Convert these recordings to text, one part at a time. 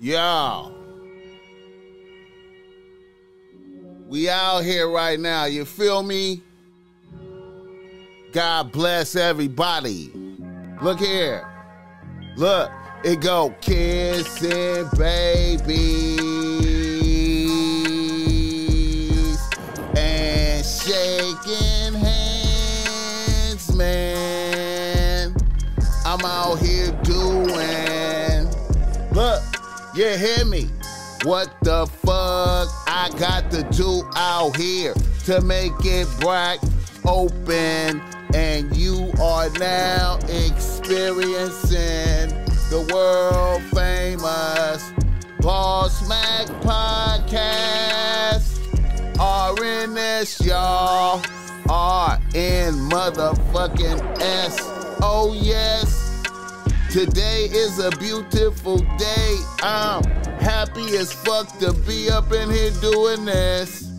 Y'all. We out here right now. You feel me? God bless everybody. Look here. Look, it go kissing babies you hear me? What the fuck I got to do out here to make it bright, open, and you are now experiencing the world famous Boss Mac podcast. RNS, y'all. R N motherfucking S. Oh, yes. Today is a beautiful day. I'm happy as fuck to be up in here doing this.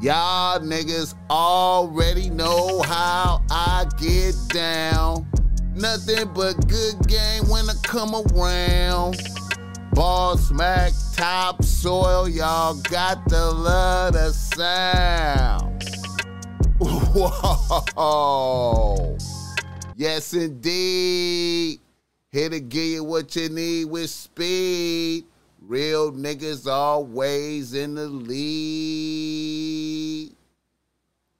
Y'all niggas already know how I get down. Nothing but good game when I come around. Ball smack top soil, y'all got to love the sound. Whoa. Yes, indeed. Here to give you what you need with speed. Real niggas always in the lead.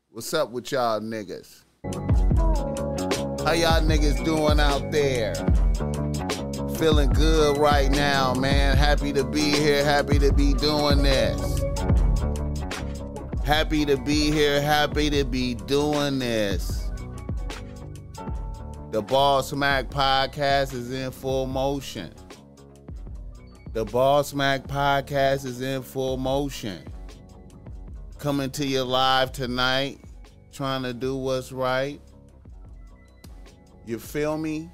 What's up with y'all niggas? How y'all niggas doing out there? Feeling good right now, man. Happy to be here. Happy to be doing this. Happy to be here. Happy to be doing this. The Ball Smack podcast is in full motion. The Ball Smack podcast is in full motion. Coming to you live tonight, trying to do what's right. You feel me?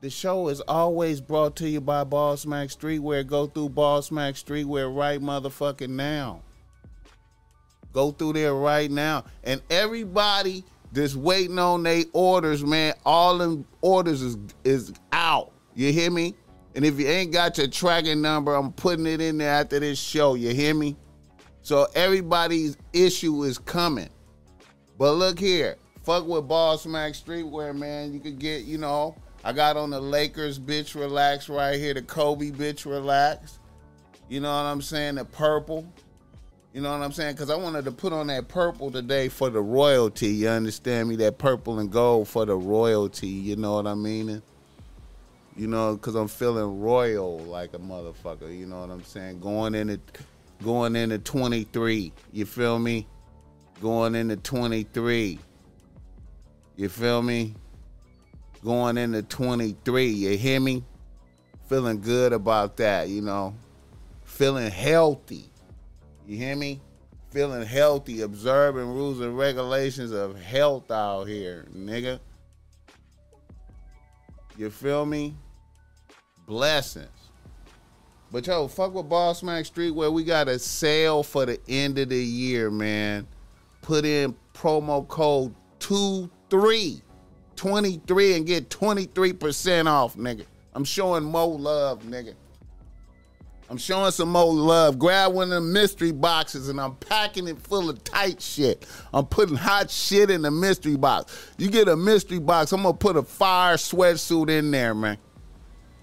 The show is always brought to you by Ball Smack Streetwear. Go through Ball Smack Streetwear right motherfucking now. Go through there right now. And everybody just waiting on their orders, man. All them orders is is out. You hear me? And if you ain't got your tracking number, I'm putting it in there after this show. You hear me? So everybody's issue is coming. But look here, fuck with Ball Smack Streetwear, man. You could get, you know, I got on the Lakers bitch relax right here, the Kobe bitch relax. You know what I'm saying? The purple. You know what I'm saying? Because I wanted to put on that purple today for the royalty. You understand me? That purple and gold for the royalty. You know what I mean? You know, because I'm feeling royal like a motherfucker. You know what I'm saying? Going into going into 23. You feel me? Going into 23. You feel me? Going into 23. You hear me? Feeling good about that. You know, feeling healthy. You hear me? Feeling healthy, observing rules and regulations of health out here, nigga. You feel me? Blessings. But yo, fuck with Ball Smack Street where we got a sale for the end of the year, man. Put in promo code 23 23 and get 23% off, nigga. I'm showing more love, nigga. I'm showing some more love. Grab one of the mystery boxes and I'm packing it full of tight shit. I'm putting hot shit in the mystery box. You get a mystery box, I'm gonna put a fire sweatsuit in there, man.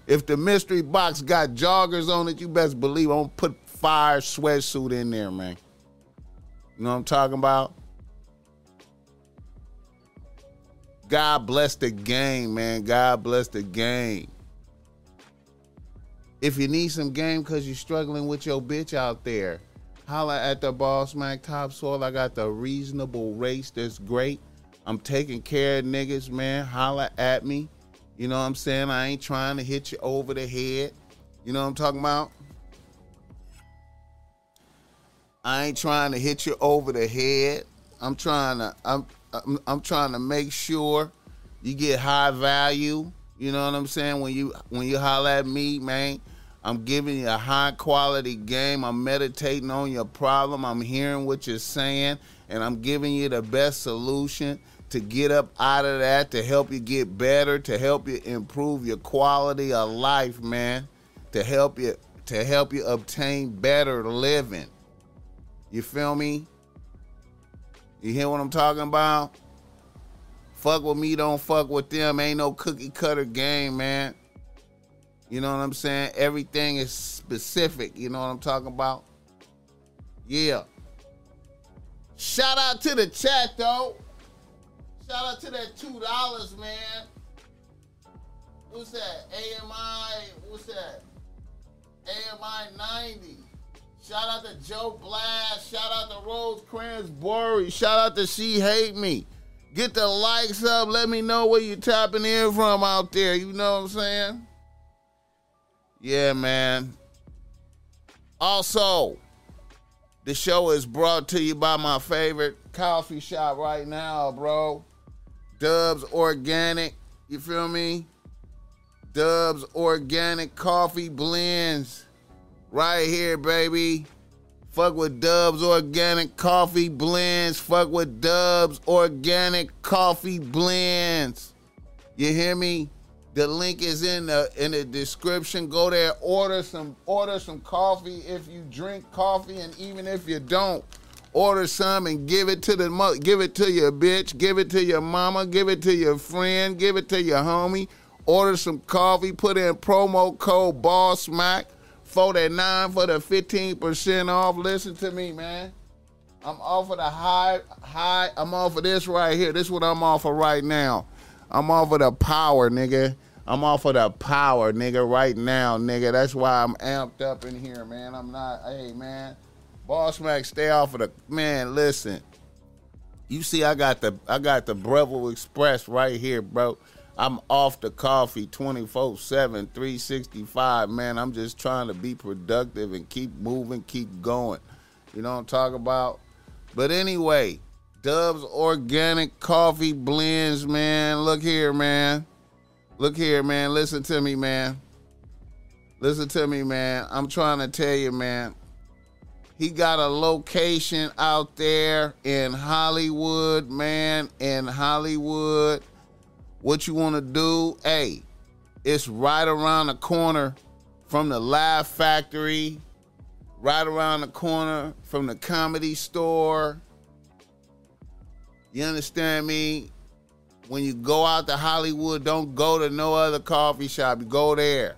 If the mystery box got joggers on it, you best believe I'm gonna put fire sweatsuit in there, man. You know what I'm talking about? God bless the game, man. God bless the game. If you need some game because you're struggling with your bitch out there, holla at the Ball Smack Topsoil. I got the reasonable race that's great. I'm taking care of niggas, man. Holla at me. You know what I'm saying? I ain't trying to hit you over the head. You know what I'm talking about? I ain't trying to hit you over the head. I'm trying to I'm I'm, I'm trying to make sure you get high value. You know what I'm saying? When you when you holler at me, man, I'm giving you a high quality game. I'm meditating on your problem. I'm hearing what you're saying, and I'm giving you the best solution to get up out of that, to help you get better, to help you improve your quality of life, man. to help you to help you obtain better living. You feel me? You hear what I'm talking about? Fuck with me, don't fuck with them. Ain't no cookie cutter game, man. You know what I'm saying? Everything is specific. You know what I'm talking about? Yeah. Shout out to the chat though. Shout out to that two dollars, man. What's that? AMI. What's that? AMI 90. Shout out to Joe Blast. Shout out to Rose Cransbury. Shout out to She Hate Me. Get the likes up. Let me know where you're tapping in from out there. You know what I'm saying? Yeah, man. Also, the show is brought to you by my favorite coffee shop right now, bro. Dubs Organic. You feel me? Dubs Organic Coffee Blends. Right here, baby. Fuck with Dubs Organic Coffee Blends. Fuck with Dubs Organic Coffee Blends. You hear me? The link is in the in the description. Go there, order some order some coffee if you drink coffee, and even if you don't, order some and give it to the give it to your bitch, give it to your mama, give it to your friend, give it to your homie. Order some coffee, put in promo code BallSmack for that nine for the 15% off. Listen to me, man. I'm off of the high, high. I'm off of this right here. This is what I'm off of right now. I'm off of the power, nigga. I'm off of the power, nigga, right now, nigga. That's why I'm amped up in here, man. I'm not, hey, man. Boss Mac, stay off of the man. Listen, you see, I got the I got the Breville Express right here, bro. I'm off the coffee 24 7, 365, man. I'm just trying to be productive and keep moving, keep going. You know what I'm talking about? But anyway, Dubs Organic Coffee Blends, man. Look here, man. Look here, man. Listen to me, man. Listen to me, man. I'm trying to tell you, man. He got a location out there in Hollywood, man. In Hollywood. What you want to do? Hey, it's right around the corner from the Laugh Factory, right around the corner from the comedy store you understand me? When you go out to Hollywood, don't go to no other coffee shop. You go there.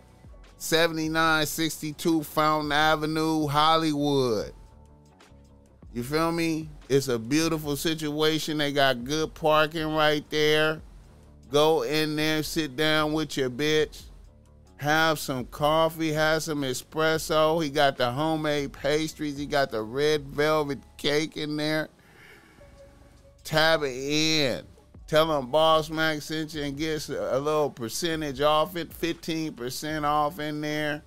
7962 Fountain Avenue, Hollywood. You feel me? It's a beautiful situation. They got good parking right there. Go in there, sit down with your bitch, have some coffee, have some espresso. He got the homemade pastries, he got the red velvet cake in there. Tab it in. Tell them Boss Mac sent you and get a little percentage off it, 15% off in there.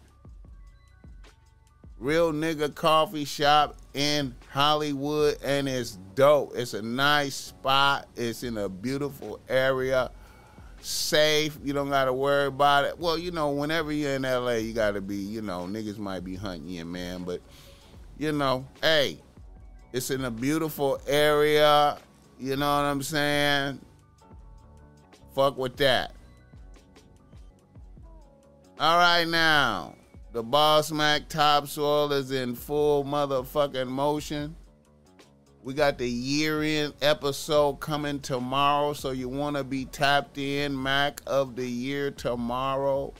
Real nigga coffee shop in Hollywood, and it's dope. It's a nice spot. It's in a beautiful area. Safe. You don't gotta worry about it. Well, you know, whenever you're in LA, you gotta be, you know, niggas might be hunting you, man. But you know, hey, it's in a beautiful area. You know what I'm saying? Fuck with that. All right, now the Boss Mac Topsoil is in full motherfucking motion. We got the year end episode coming tomorrow, so you want to be tapped in. Mac of the year tomorrow.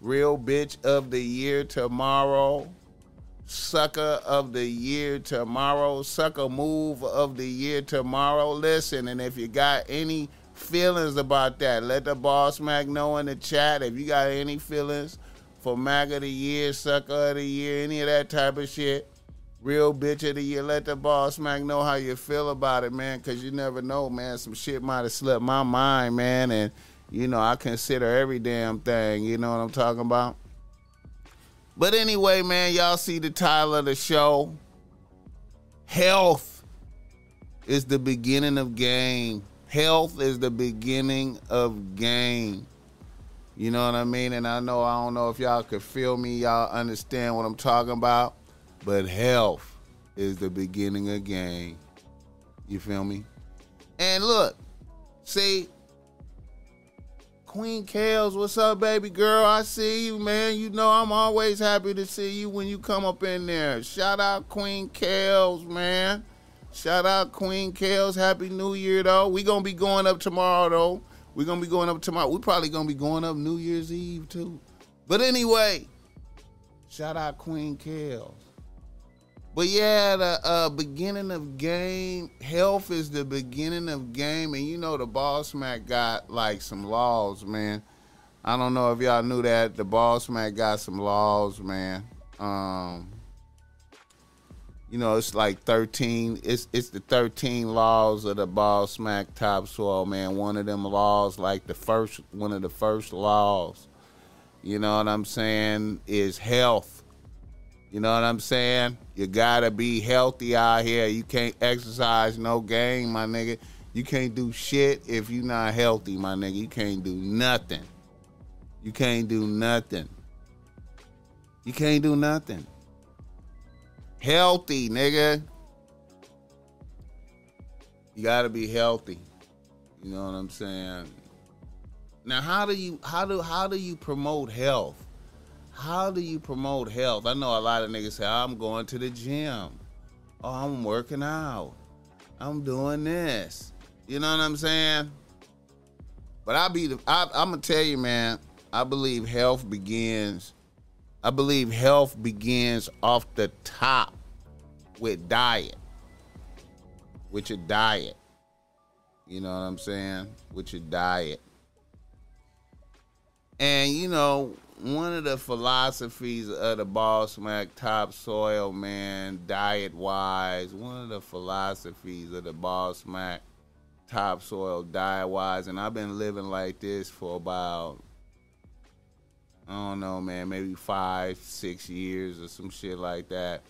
Real bitch of the year tomorrow sucker of the year tomorrow, sucker move of the year tomorrow. Listen, and if you got any feelings about that, let the boss Mac know in the chat. If you got any feelings for Mac of the year, sucker of the year, any of that type of shit, real bitch of the year, let the boss Mac know how you feel about it, man, because you never know, man. Some shit might have slipped my mind, man, and you know, I consider every damn thing, you know what I'm talking about? But anyway, man, y'all see the title of the show. Health is the beginning of game. Health is the beginning of game. You know what I mean? And I know I don't know if y'all could feel me, y'all understand what I'm talking about. But health is the beginning of game. You feel me? And look, see, Queen Kales, what's up, baby girl? I see you, man. You know I'm always happy to see you when you come up in there. Shout out Queen Kales, man. Shout out Queen Kales. Happy New Year, though. We gonna be going up tomorrow, though. We gonna be going up tomorrow. We probably gonna be going up New Year's Eve too. But anyway, shout out Queen Kales. But yeah, the uh, beginning of game health is the beginning of game, and you know the ball smack got like some laws, man. I don't know if y'all knew that the ball smack got some laws, man. Um, you know, it's like thirteen. It's it's the thirteen laws of the Boss Mac topsoil, man. One of them laws, like the first one of the first laws, you know what I'm saying, is health you know what I'm saying? You gotta be healthy out here. You can't exercise no game, my nigga. You can't do shit if you not healthy, my nigga. You can't do nothing. You can't do nothing. You can't do nothing. Healthy, nigga. You gotta be healthy. You know what I'm saying? Now how do you how do how do you promote health? How do you promote health? I know a lot of niggas say, I'm going to the gym. Oh, I'm working out. I'm doing this. You know what I'm saying? But I be the, I, I'm gonna tell you, man. I believe health begins. I believe health begins off the top with diet. With your diet. You know what I'm saying? With your diet. And you know, one of the philosophies of the Boss Mac topsoil, man, diet wise, one of the philosophies of the Boss Mac topsoil diet wise, and I've been living like this for about I don't know, man, maybe five, six years or some shit like that.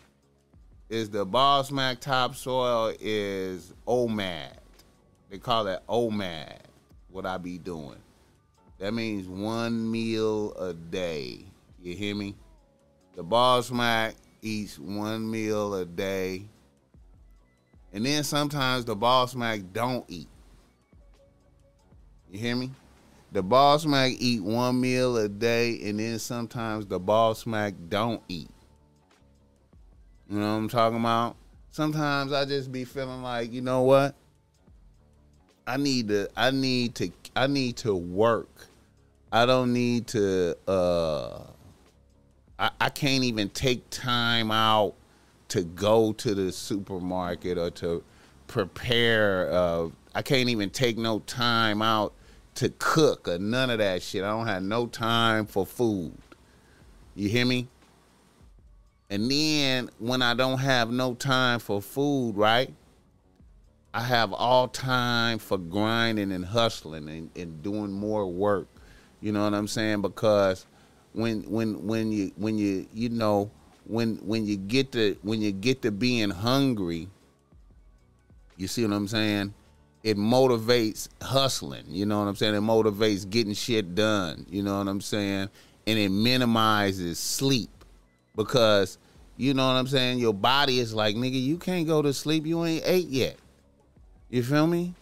Is the Boss Mac topsoil is OMAD. They call it OMAD, what I be doing. That means one meal a day. You hear me? The Boss Mac eats one meal a day. And then sometimes the Boss Mac don't eat. You hear me? The Boss Mac eat one meal a day, and then sometimes the Boss Mac don't eat. You know what I'm talking about? Sometimes I just be feeling like, you know what? I need to I need to I need to work. I don't need to uh I, I can't even take time out to go to the supermarket or to prepare uh I can't even take no time out to cook or none of that shit. I don't have no time for food. You hear me? And then when I don't have no time for food, right? I have all time for grinding and hustling and, and doing more work. You know what I'm saying? Because when when when you when you you know when when you get to when you get to being hungry, you see what I'm saying? It motivates hustling. You know what I'm saying? It motivates getting shit done. You know what I'm saying? And it minimizes sleep because you know what I'm saying? Your body is like, nigga, you can't go to sleep. You ain't ate yet. You feel me?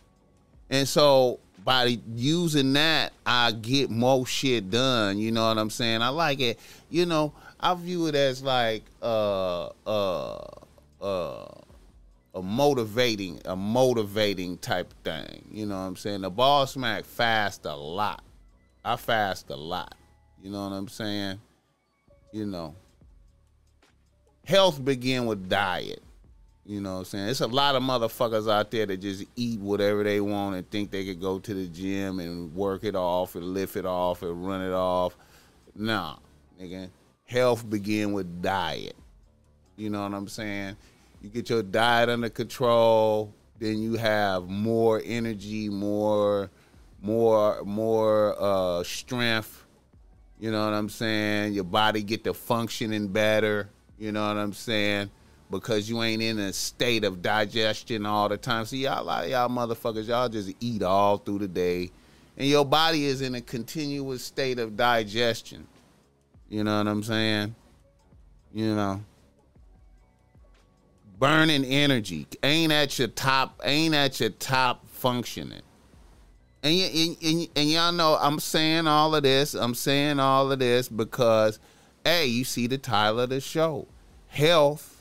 And so by using that, I get more shit done. You know what I'm saying? I like it. You know, I view it as like uh uh uh a motivating, a motivating type thing. You know what I'm saying? The ball Mac fast a lot. I fast a lot. You know what I'm saying? You know. Health begin with diet. You know what I'm saying? It's a lot of motherfuckers out there that just eat whatever they want and think they could go to the gym and work it off and lift it off and run it off. Nah, nigga. Health begin with diet. You know what I'm saying? You get your diet under control, then you have more energy, more more more uh strength. You know what I'm saying? Your body get to functioning better. You know what I'm saying? Because you ain't in a state of digestion all the time. See, y'all, lot y'all motherfuckers, y'all just eat all through the day, and your body is in a continuous state of digestion. You know what I'm saying? You know, burning energy ain't at your top, ain't at your top functioning. And, and, and, and y'all know I'm saying all of this. I'm saying all of this because, hey, you see the title of the show. Health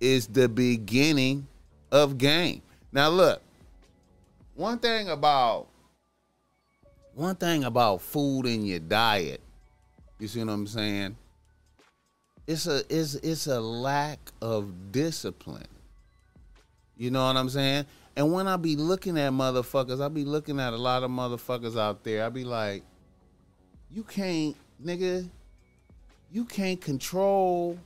is the beginning of game. Now look, one thing about one thing about food in your diet, you see what I'm saying? It's a it's it's a lack of discipline. You know what I'm saying? And when I be looking at motherfuckers, I be looking at a lot of motherfuckers out there. I be like, you can't, nigga, you can't control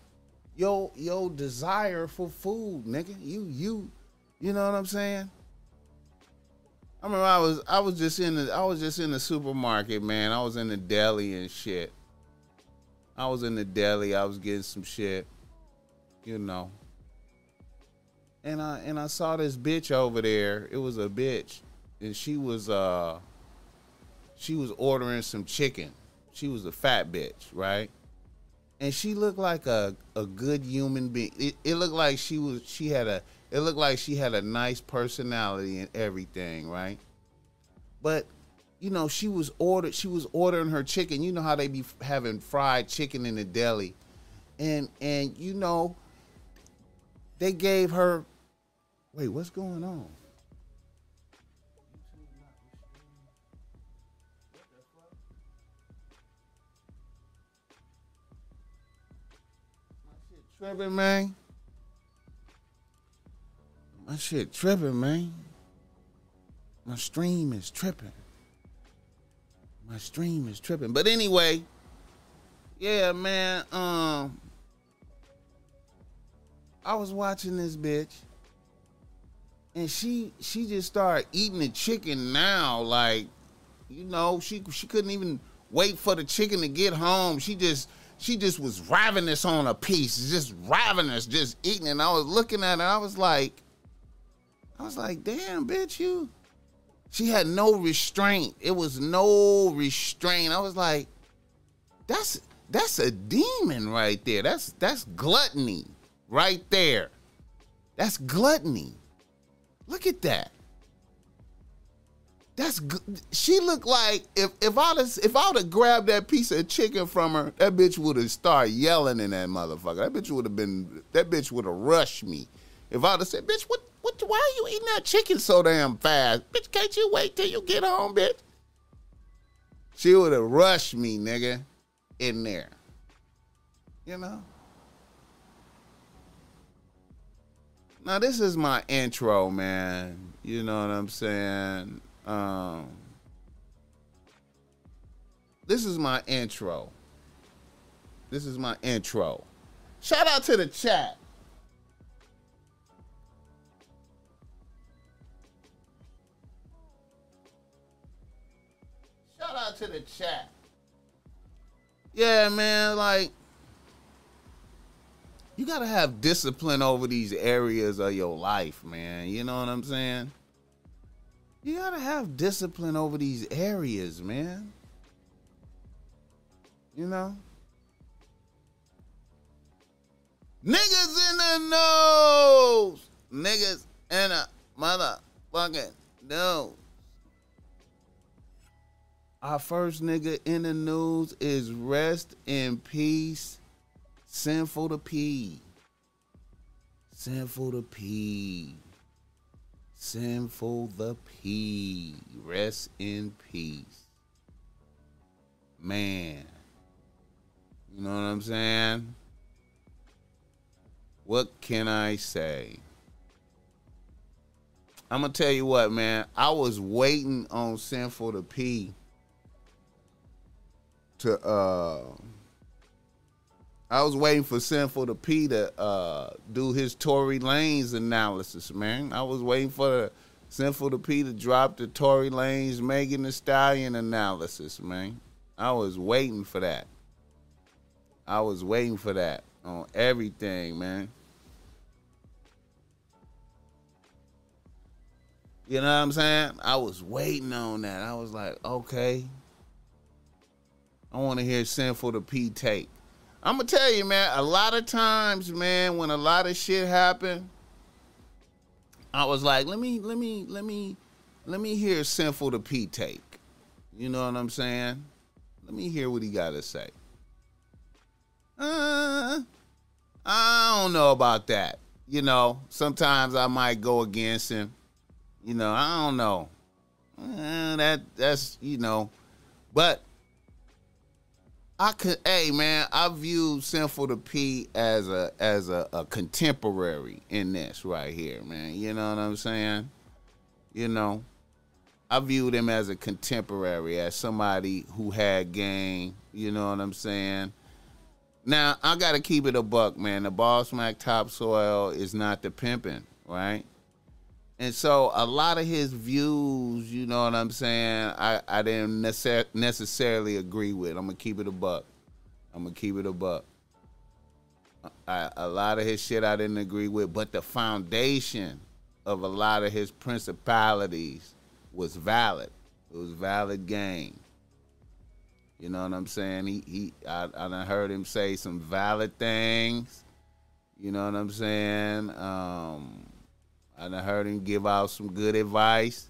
your your desire for food, nigga. You you you know what I'm saying? I remember I was I was just in the I was just in the supermarket, man. I was in the deli and shit. I was in the deli, I was getting some shit, you know. And I and I saw this bitch over there. It was a bitch. And she was uh she was ordering some chicken. She was a fat bitch, right? And she looked like a, a good human being. It, it looked like she was she had a it looked like she had a nice personality and everything, right? But you know, she was ordered. She was ordering her chicken. You know how they be having fried chicken in the deli, and and you know, they gave her. Wait, what's going on? Tripping, man. My shit tripping, man. My stream is tripping. My stream is tripping. But anyway, yeah, man. Um, I was watching this bitch, and she she just started eating the chicken now. Like, you know, she she couldn't even wait for the chicken to get home. She just she just was ravenous on a piece, just ravenous, just eating. And I was looking at her. I was like, I was like, damn, bitch, you. She had no restraint. It was no restraint. I was like, that's that's a demon right there. That's that's gluttony right there. That's gluttony. Look at that. That's gl- she looked like if if I if I would have grabbed that piece of chicken from her, that bitch would have started yelling in that motherfucker. That bitch would have been that bitch would have rushed me. If I'd have said, "Bitch, what what? Why are you eating that chicken so damn fast? Bitch, can't you wait till you get home, bitch?" She would have rushed me, nigga, in there. You know. Now this is my intro, man. You know what I'm saying? Um, this is my intro. This is my intro. Shout out to the chat. Shout out to the chat. Yeah, man, like you gotta have discipline over these areas of your life, man. You know what I'm saying? You gotta have discipline over these areas, man. You know? Niggas in the nose! Niggas in a motherfucking nose. Our first nigga in the news is rest in peace, Sinful to P. Sinful to P. Sinful the P. Rest in peace. Man. You know what I'm saying? What can I say? I'm gonna tell you what, man. I was waiting on Sinful the P to uh I was waiting for Sinful to P to uh do his Tory Lanez analysis, man. I was waiting for Sinful to P to drop the Tory Lanez Megan Thee Stallion analysis, man. I was waiting for that. I was waiting for that on everything, man. You know what I'm saying? I was waiting on that. I was like, okay. I want to hear Sinful to P take. I'm gonna tell you, man. A lot of times, man, when a lot of shit happen, I was like, let me, let me, let me, let me hear Sinful the P take. You know what I'm saying? Let me hear what he got to say. Uh, I don't know about that. You know, sometimes I might go against him. You know, I don't know. Uh, that that's you know, but I could. Hey man, I view Sinful to P as a as a, a contemporary in this right here, man. You know what I'm saying? You know, I viewed him as a contemporary, as somebody who had game. You know what I'm saying? Now I gotta keep it a buck, man. The Boss Mac Topsoil is not the pimping, right? And so a lot of his views, you know what I'm saying, I, I didn't necess- necessarily agree with. I'm gonna keep it a buck. I'm gonna keep it a buck. I, a lot of his shit I didn't agree with, but the foundation of a lot of his principalities was valid. It was valid game. You know what I'm saying? He he I, I done heard him say some valid things. You know what I'm saying? Um, I done heard him give out some good advice.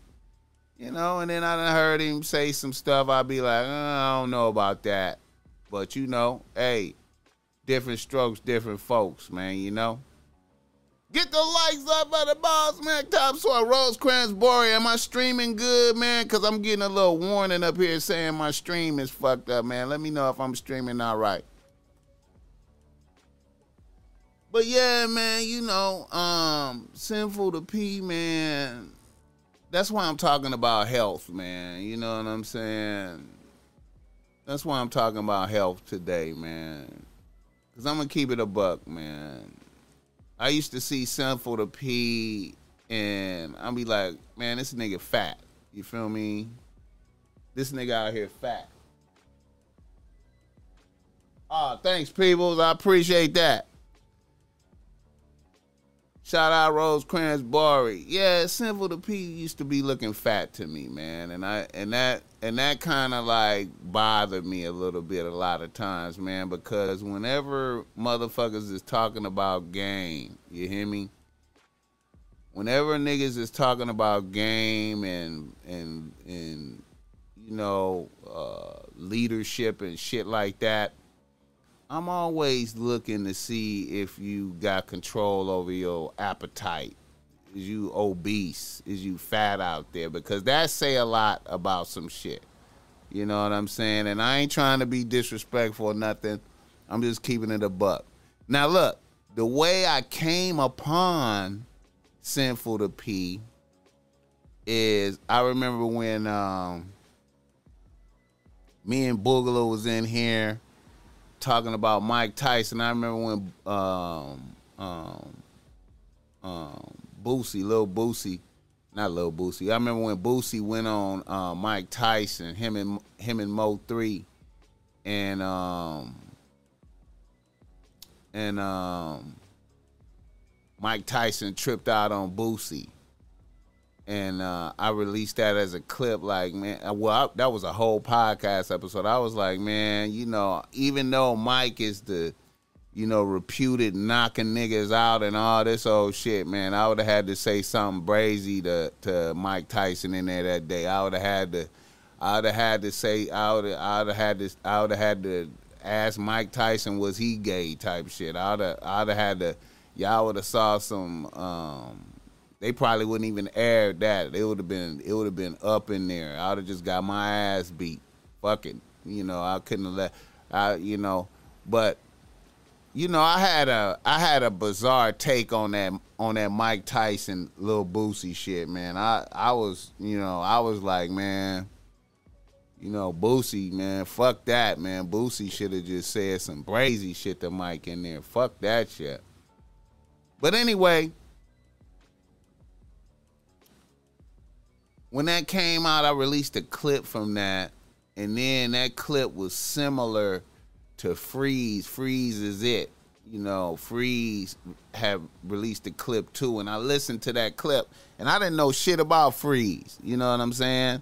You know, and then I done heard him say some stuff. I'd be like, oh, I don't know about that. But you know, hey, different strokes, different folks, man, you know? Get the likes up by the boss, man. Top soil, Rosecrans Bory. Am I streaming good, man? Because I'm getting a little warning up here saying my stream is fucked up, man. Let me know if I'm streaming all right. But yeah, man, you know, um, Sinful to P, man. That's why I'm talking about health, man. You know what I'm saying? That's why I'm talking about health today, man. Cause I'm gonna keep it a buck, man. I used to see Sinful to P and I'd be like, man, this nigga fat. You feel me? This nigga out here fat. Oh, thanks, peoples. I appreciate that. Shout out Rosecrans Bory. Yeah, Sinful to P used to be looking fat to me, man. And I and that and that kind of like bothered me a little bit a lot of times, man, because whenever motherfuckers is talking about game, you hear me? Whenever niggas is talking about game and and and you know, uh, leadership and shit like that, I'm always looking to see if you got control over your appetite. Is you obese? Is you fat out there? Because that say a lot about some shit. You know what I'm saying? And I ain't trying to be disrespectful or nothing. I'm just keeping it a buck. Now look, the way I came upon Sinful to P is I remember when um, me and Boogaloo was in here talking about Mike Tyson. I remember when um, um, um, Boosie, Lil Boosie, not Lil Boosie. I remember when Boosie went on uh, Mike Tyson, him and him and Mo three, and um, and um, Mike Tyson tripped out on Boosie and uh, I released that as a clip. Like, man, uh, well, I, that was a whole podcast episode. I was like, man, you know, even though Mike is the, you know, reputed knocking niggas out and all this old shit, man, I would have had to say something brazy to to Mike Tyson in there that day. I would have had to, I would have had to say, I would, I would have had to, I would have had to ask Mike Tyson was he gay type shit. I would have, I would have had to, y'all would have saw some. um they probably wouldn't even air that. It would have been it would have been up in there. I would have just got my ass beat. Fuck it. You know, I couldn't have let I you know, but you know, I had a I had a bizarre take on that on that Mike Tyson little Boosie shit, man. I I was, you know, I was like, man, you know, Boosie, man, fuck that, man. Boosie should have just said some brazy shit to Mike in there. Fuck that shit. But anyway, when that came out, I released a clip from that, and then that clip was similar to Freeze. Freeze is it. You know, Freeze have released a clip too, and I listened to that clip, and I didn't know shit about Freeze. You know what I'm saying?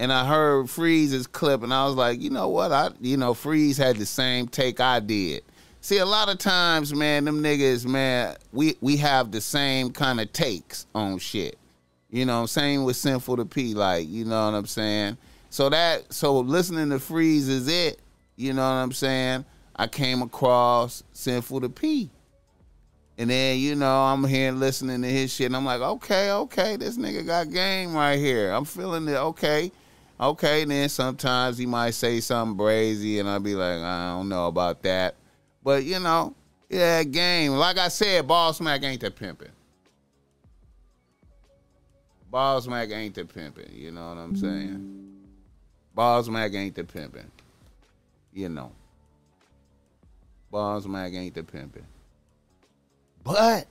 And I heard Freeze's clip, and I was like, you know what? I, you know, Freeze had the same take I did. See, a lot of times, man, them niggas, man, we we have the same kind of takes on shit. You know, I'm same with Sinful to P, like, you know what I'm saying? So that so listening to Freeze is it, you know what I'm saying? I came across Sinful to P. And then, you know, I'm here listening to his shit, and I'm like, okay, okay, this nigga got game right here. I'm feeling it, okay. Okay, and then sometimes he might say something brazy, and I'll be like, I don't know about that. But, you know, yeah, game. Like I said, ball Mac ain't the pimping. Boss Mac ain't the pimping, you know what I'm saying? Boss Mac ain't the pimping. You know. Boss Mac ain't the pimping. But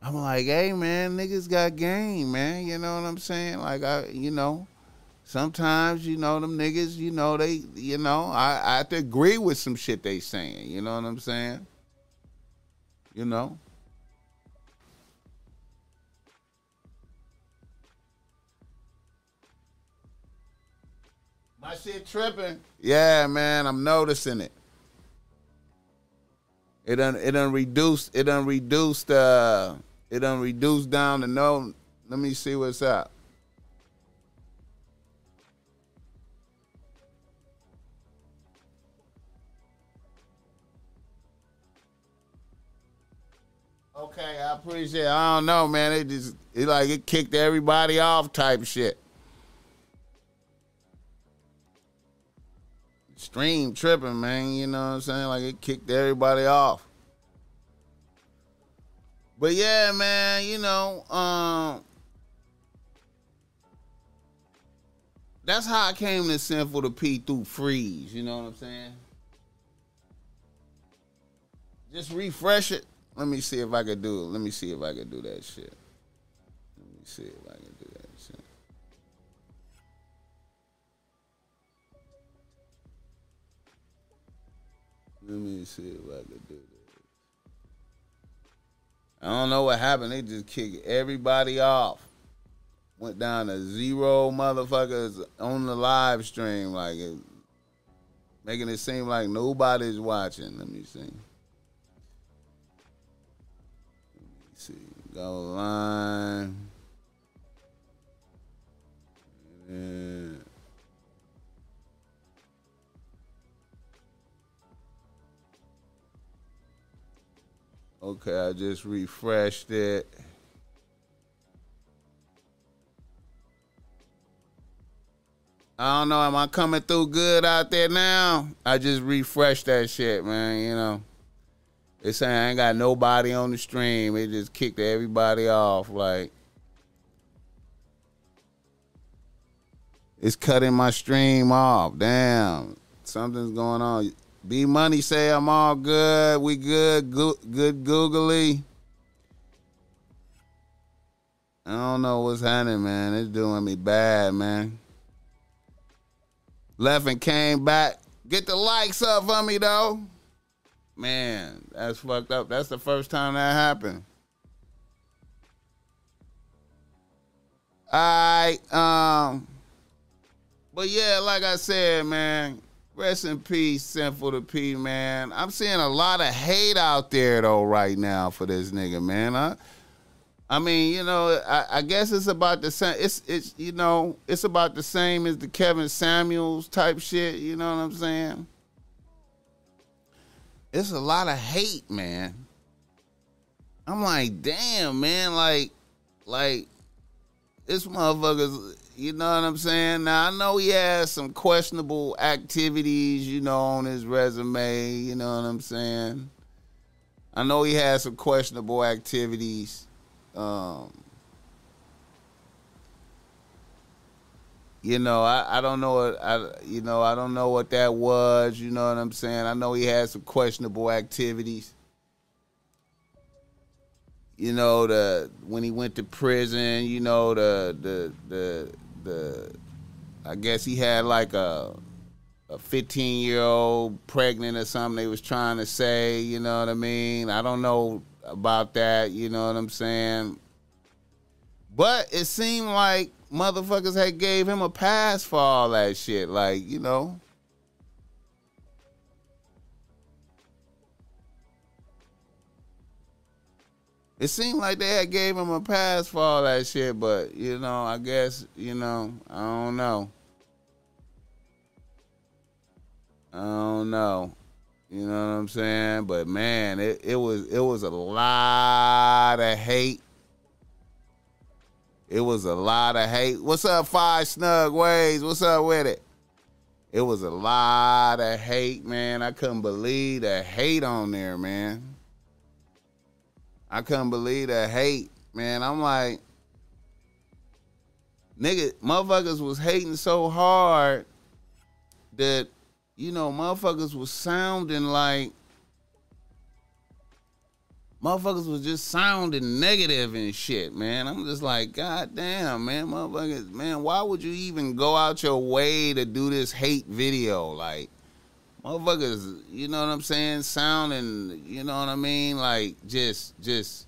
I'm like, hey man, niggas got game, man. You know what I'm saying? Like I, you know, sometimes you know them niggas, you know they, you know, I, I have to agree with some shit they saying. You know what I'm saying? You know. My shit tripping. Yeah, man, I'm noticing it. It done it done reduced it done reduced uh it done reduced down to no let me see what's up. Okay, I appreciate it. I don't know, man. It just it like it kicked everybody off type shit. Stream tripping, man. You know what I'm saying? Like it kicked everybody off. But yeah, man, you know, um that's how I came to Sinful to P through freeze, you know what I'm saying? Just refresh it. Let me see if I could do it. Let me see if I could do that shit. Let me see Let me see if I could do this. I don't know what happened. They just kicked everybody off. Went down to zero motherfuckers on the live stream, like it, making it seem like nobody's watching. Let me see. Let me see. Go line. Okay, I just refreshed it. I don't know. Am I coming through good out there now? I just refreshed that shit, man. You know, it's saying I ain't got nobody on the stream. It just kicked everybody off. Like, it's cutting my stream off. Damn, something's going on. B Money say I'm all good. We good. Good, good googly. I don't know what's happening, man. It's doing me bad, man. Left and came back. Get the likes up for me though. Man, that's fucked up. That's the first time that happened. I um but yeah, like I said, man, rest in peace, Sinful to P, man. I'm seeing a lot of hate out there though right now for this nigga, man. I, I mean, you know, I, I guess it's about the same. It's it's you know, it's about the same as the Kevin Samuels type shit. You know what I'm saying? It's a lot of hate, man. I'm like, damn, man, like, like this motherfucker's you know what I'm saying? Now I know he has some questionable activities, you know, on his resume, you know what I'm saying? I know he has some questionable activities. Um, you know, I, I don't know what I you know, I don't know what that was, you know what I'm saying? I know he had some questionable activities you know the when he went to prison you know the the the the I guess he had like a a 15 year old pregnant or something they was trying to say, you know what I mean? I don't know about that, you know what I'm saying? But it seemed like motherfuckers had gave him a pass for all that shit, like, you know. It seemed like they had gave him a pass for all that shit, but you know, I guess you know, I don't know. I don't know. You know what I'm saying? But man, it, it was it was a lot of hate. It was a lot of hate. What's up, Five Snug Ways? What's up with it? It was a lot of hate, man. I couldn't believe the hate on there, man. I couldn't believe the hate, man. I'm like, nigga, motherfuckers was hating so hard that you know, motherfuckers was sounding like motherfuckers was just sounding negative and shit, man. I'm just like, God damn, man, motherfuckers, man, why would you even go out your way to do this hate video? Like, motherfuckers, you know what I'm saying? Sounding, you know what I mean? Like, just, just,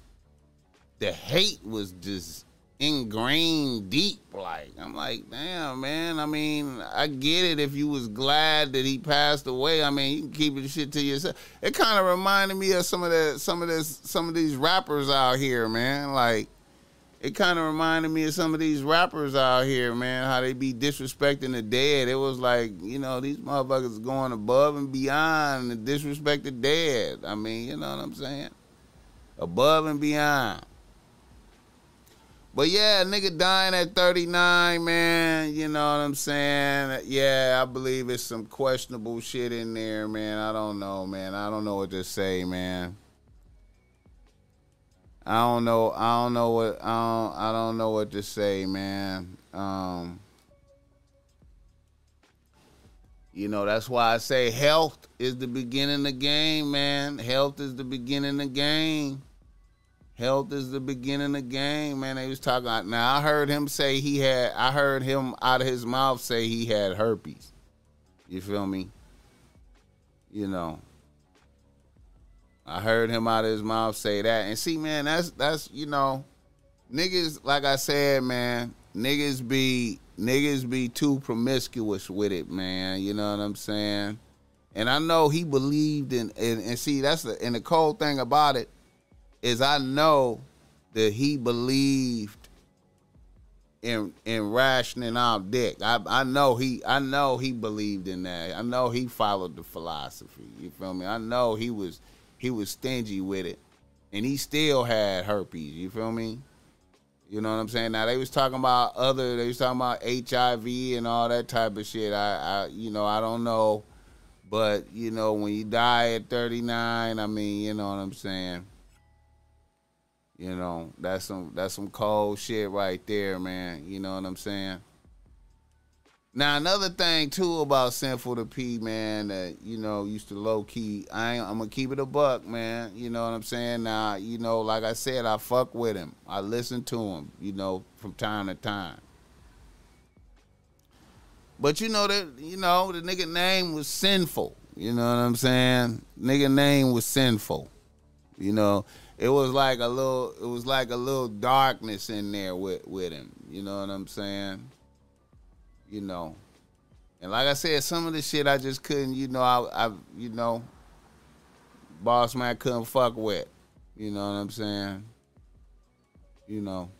the hate was just ingrained deep. Like I'm like, damn, man. I mean, I get it if you was glad that he passed away. I mean, you can keep the shit to yourself. It kind of reminded me of some of the some of this some of these rappers out here, man. Like it kind of reminded me of some of these rappers out here, man. How they be disrespecting the dead. It was like, you know, these motherfuckers going above and beyond to disrespect the dead. I mean, you know what I'm saying? Above and beyond. But yeah, nigga dying at 39, man. You know what I'm saying? Yeah, I believe it's some questionable shit in there, man. I don't know, man. I don't know what to say, man. I don't know. I don't know what. I don't. I don't know what to say, man. Um. You know, that's why I say health is the beginning of the game, man. Health is the beginning of the game. Health is the beginning of the game, man. They was talking. Now I heard him say he had. I heard him out of his mouth say he had herpes. You feel me? You know. I heard him out of his mouth say that, and see, man, that's that's you know, niggas. Like I said, man, niggas be niggas be too promiscuous with it, man. You know what I'm saying? And I know he believed in, and, and see, that's the and the cold thing about it is I know that he believed in in rationing out dick. I I know he I know he believed in that. I know he followed the philosophy. You feel me? I know he was he was stingy with it. And he still had herpes, you feel me? You know what I'm saying? Now they was talking about other they was talking about HIV and all that type of shit. I I you know, I don't know. But, you know, when you die at 39, I mean, you know what I'm saying? You know, that's some that's some cold shit right there, man. You know what I'm saying? Now another thing too about Sinful to P, man, that you know used to low key. I ain't, I'm gonna keep it a buck, man. You know what I'm saying? Now, you know, like I said, I fuck with him. I listen to him. You know, from time to time. But you know that you know the nigga name was sinful. You know what I'm saying? Nigga name was sinful. You know, it was like a little it was like a little darkness in there with with him. You know what I'm saying? You know. And like I said, some of the shit I just couldn't, you know, I, I you know, boss man couldn't fuck with. You know what I'm saying? You know.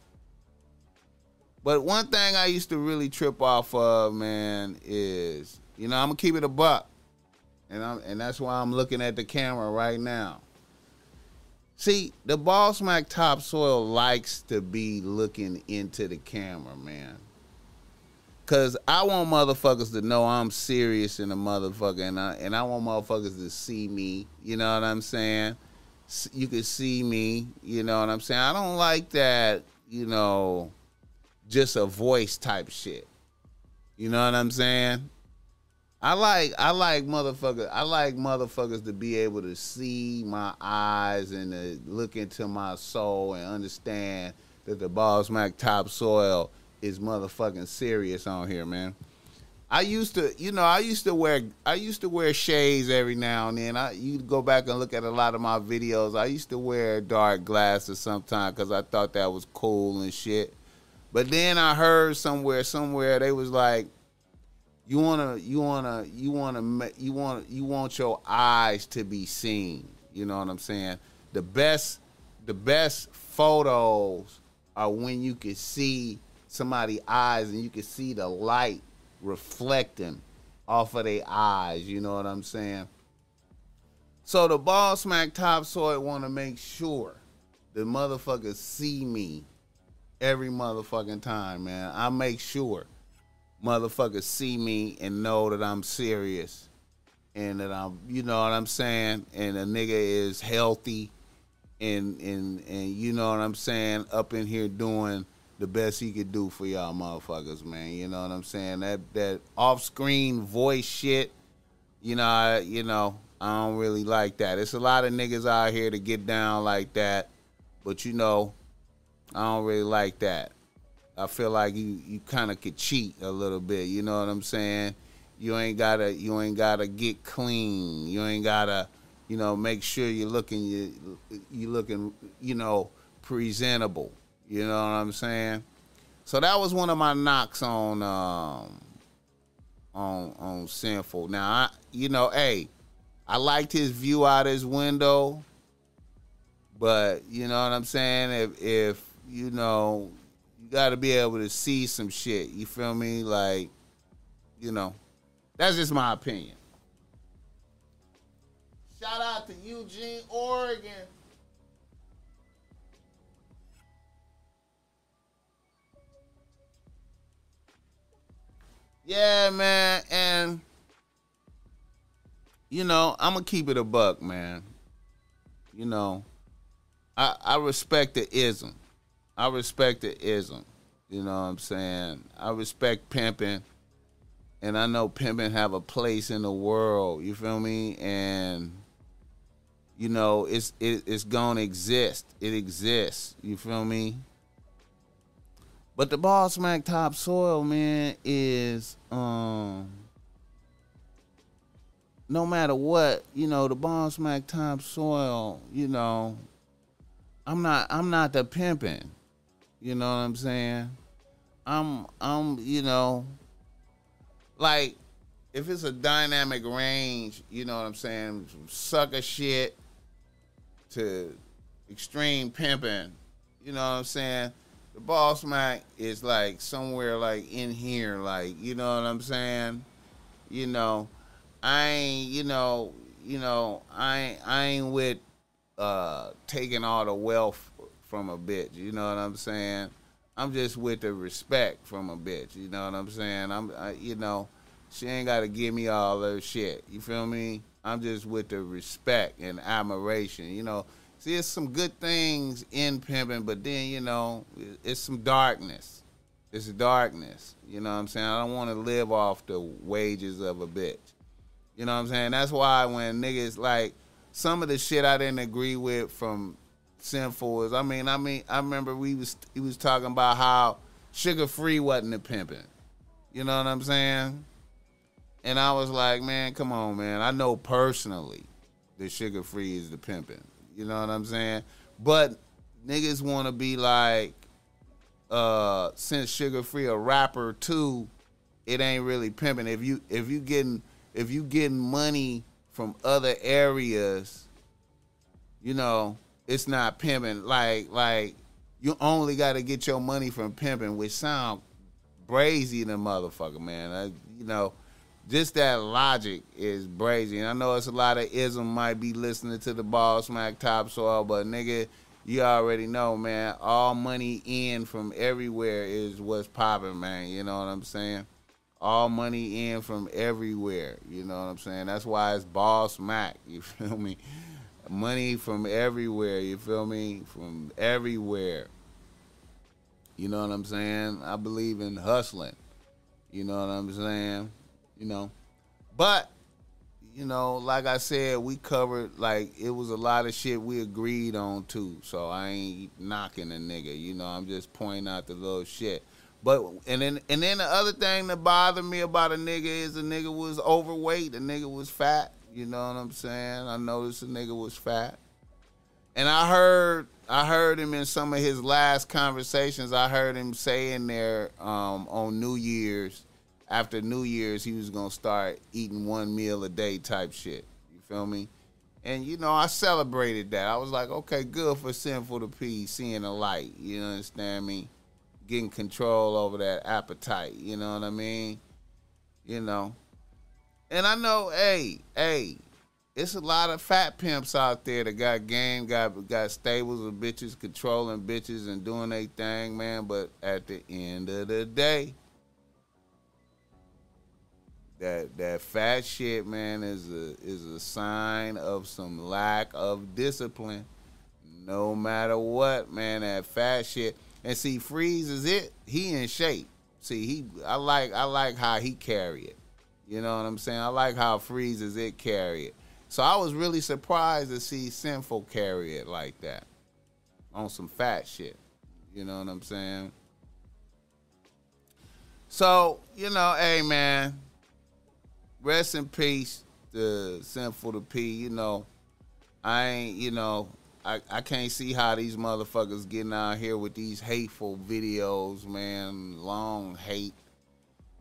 But one thing I used to really trip off of, man, is, you know, I'm gonna keep it a buck. And I'm and that's why I'm looking at the camera right now. See, the Boss Mac Topsoil likes to be looking into the camera, man. Cause I want motherfuckers to know I'm serious in the motherfucker, and I, and I want motherfuckers to see me. You know what I'm saying? You can see me. You know what I'm saying? I don't like that. You know, just a voice type shit. You know what I'm saying? I like I like motherfuckers I like motherfuckers to be able to see my eyes and to look into my soul and understand that the Boss Mac topsoil is motherfucking serious on here, man. I used to, you know, I used to wear I used to wear shades every now and then. I you go back and look at a lot of my videos. I used to wear dark glasses sometimes cuz I thought that was cool and shit. But then I heard somewhere somewhere they was like you wanna you wanna you wanna you want you want your eyes to be seen. You know what I'm saying? The best the best photos are when you can see somebody's eyes and you can see the light reflecting off of their eyes. You know what I'm saying? So the ball smack topsoil want to make sure the motherfuckers see me every motherfucking time, man. I make sure motherfuckers see me and know that I'm serious and that I'm, you know what I'm saying, and a nigga is healthy and and and you know what I'm saying, up in here doing the best he could do for y'all motherfuckers, man. You know what I'm saying? That that off screen voice shit, you know, I, you know, I don't really like that. It's a lot of niggas out here to get down like that, but you know, I don't really like that. I feel like you you kind of could cheat a little bit. You know what I'm saying? You ain't gotta you ain't gotta get clean. You ain't gotta you know make sure you're looking you you looking you know presentable. You know what I'm saying? So that was one of my knocks on um on on sinful. Now I you know hey I liked his view out his window, but you know what I'm saying if if you know you got to be able to see some shit. You feel me? Like you know that's just my opinion. Shout out to Eugene, Oregon. Yeah, man, and you know, I'm gonna keep it a buck, man. You know, I I respect the ism. I respect the ism. You know what I'm saying? I respect pimping, and I know pimping have a place in the world. You feel me? And you know, it's it, it's gonna exist. It exists. You feel me? But the ball smack topsoil, man, is um no matter what, you know, the ball smack topsoil, you know, I'm not I'm not the pimping. You know what I'm saying? I'm I'm, you know, like if it's a dynamic range, you know what I'm saying, sucker shit to extreme pimping, you know what I'm saying? The ball smack is like somewhere like in here, like you know what I'm saying. You know, I ain't, you know, you know, I ain't, I ain't with uh taking all the wealth from a bitch. You know what I'm saying? I'm just with the respect from a bitch. You know what I'm saying? I'm, I, you know, she ain't got to give me all her shit. You feel me? I'm just with the respect and admiration. You know, See, it's some good things in pimping, but then you know, it's some darkness. It's darkness. You know what I'm saying? I don't want to live off the wages of a bitch. You know what I'm saying? That's why when niggas like some of the shit I didn't agree with from Sinful is I mean, I mean, I remember we was he was talking about how sugar free wasn't a pimping. You know what I'm saying? And I was like, man, come on, man. I know personally that sugar free is the pimping. You know what I'm saying? But niggas want to be like, uh, since Sugar Free a rapper too, it ain't really pimping. If you if you getting if you getting money from other areas, you know, it's not pimping. Like like you only got to get your money from pimping, which sound brazy the motherfucker, man. I, you know just that logic is brazy. And I know it's a lot of ism might be listening to the ball smack topsoil, but nigga, you already know, man. All money in from everywhere is what's popping, man. You know what I'm saying? All money in from everywhere. You know what I'm saying? That's why it's ball smack. You feel me? Money from everywhere. You feel me? From everywhere. You know what I'm saying? I believe in hustling. You know what I'm saying? You know. But you know, like I said, we covered like it was a lot of shit we agreed on too. So I ain't knocking a nigga, you know. I'm just pointing out the little shit. But and then and then the other thing that bothered me about a nigga is a nigga was overweight, a nigga was fat. You know what I'm saying? I noticed a nigga was fat. And I heard I heard him in some of his last conversations. I heard him saying there um, on New Year's after New Year's, he was gonna start eating one meal a day type shit. You feel me? And you know, I celebrated that. I was like, okay, good for Sinful to P seeing the light. You understand me? Getting control over that appetite. You know what I mean? You know. And I know, hey, hey, it's a lot of fat pimps out there that got game, got got stables of bitches controlling bitches and doing their thing, man. But at the end of the day, that that fat shit, man, is a is a sign of some lack of discipline. No matter what, man, that fat shit. And see, Freeze is it. He in shape. See, he I like I like how he carry it. You know what I'm saying? I like how Freeze is it carry it. So I was really surprised to see Sinful carry it like that on some fat shit. You know what I'm saying? So, you know, hey man, rest in peace to Sinful to P. You know, I ain't, you know, I, I can't see how these motherfuckers getting out here with these hateful videos, man. Long hate.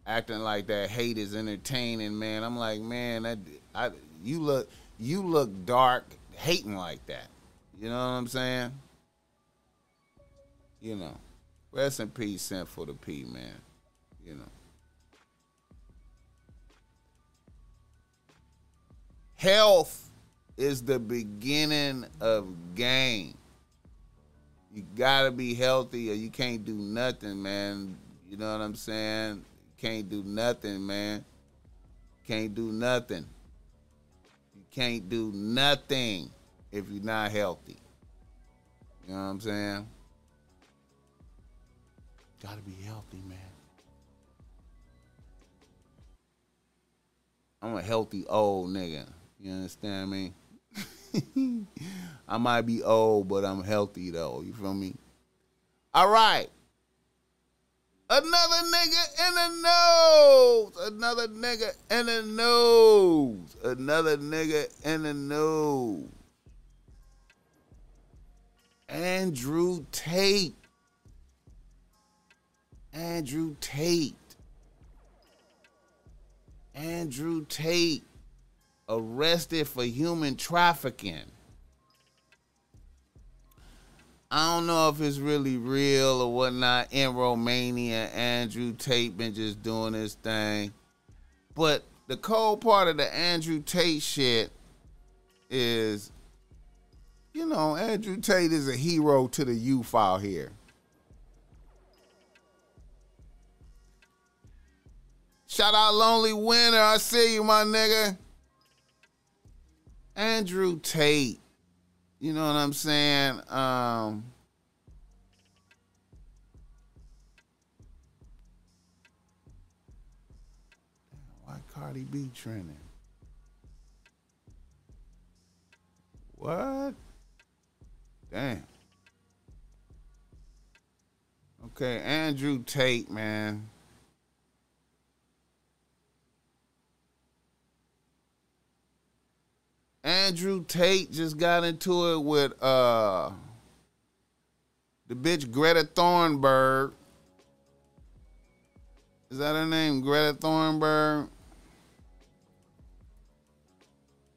Acting like that hate is entertaining, man. I'm like, man, that I you look you look dark hating like that. You know what I'm saying? You know. Rest in peace, Sinful to P, man. You know. Health is the beginning of game. You gotta be healthy or you can't do nothing, man. You know what I'm saying? Can't do nothing, man. Can't do nothing. You can't do nothing if you're not healthy. You know what I'm saying? Gotta be healthy, man. I'm a healthy old nigga. You understand me? I might be old, but I'm healthy though. You feel me? All right. Another nigga in the nose. Another nigga in the nose. Another nigga in the nose. Andrew Tate. Andrew Tate. Andrew Tate arrested for human trafficking. I don't know if it's really real or whatnot. In Romania, Andrew Tate been just doing his thing. But the cold part of the Andrew Tate shit is, you know, Andrew Tate is a hero to the youth out here. Shout out Lonely Winner. I see you, my nigga. Andrew Tate. You know what I'm saying? Um, why Cardi B trending? What? Damn. Okay, Andrew Tate, man. Andrew Tate just got into it with uh the bitch Greta Thunberg. Is that her name? Greta Thunberg?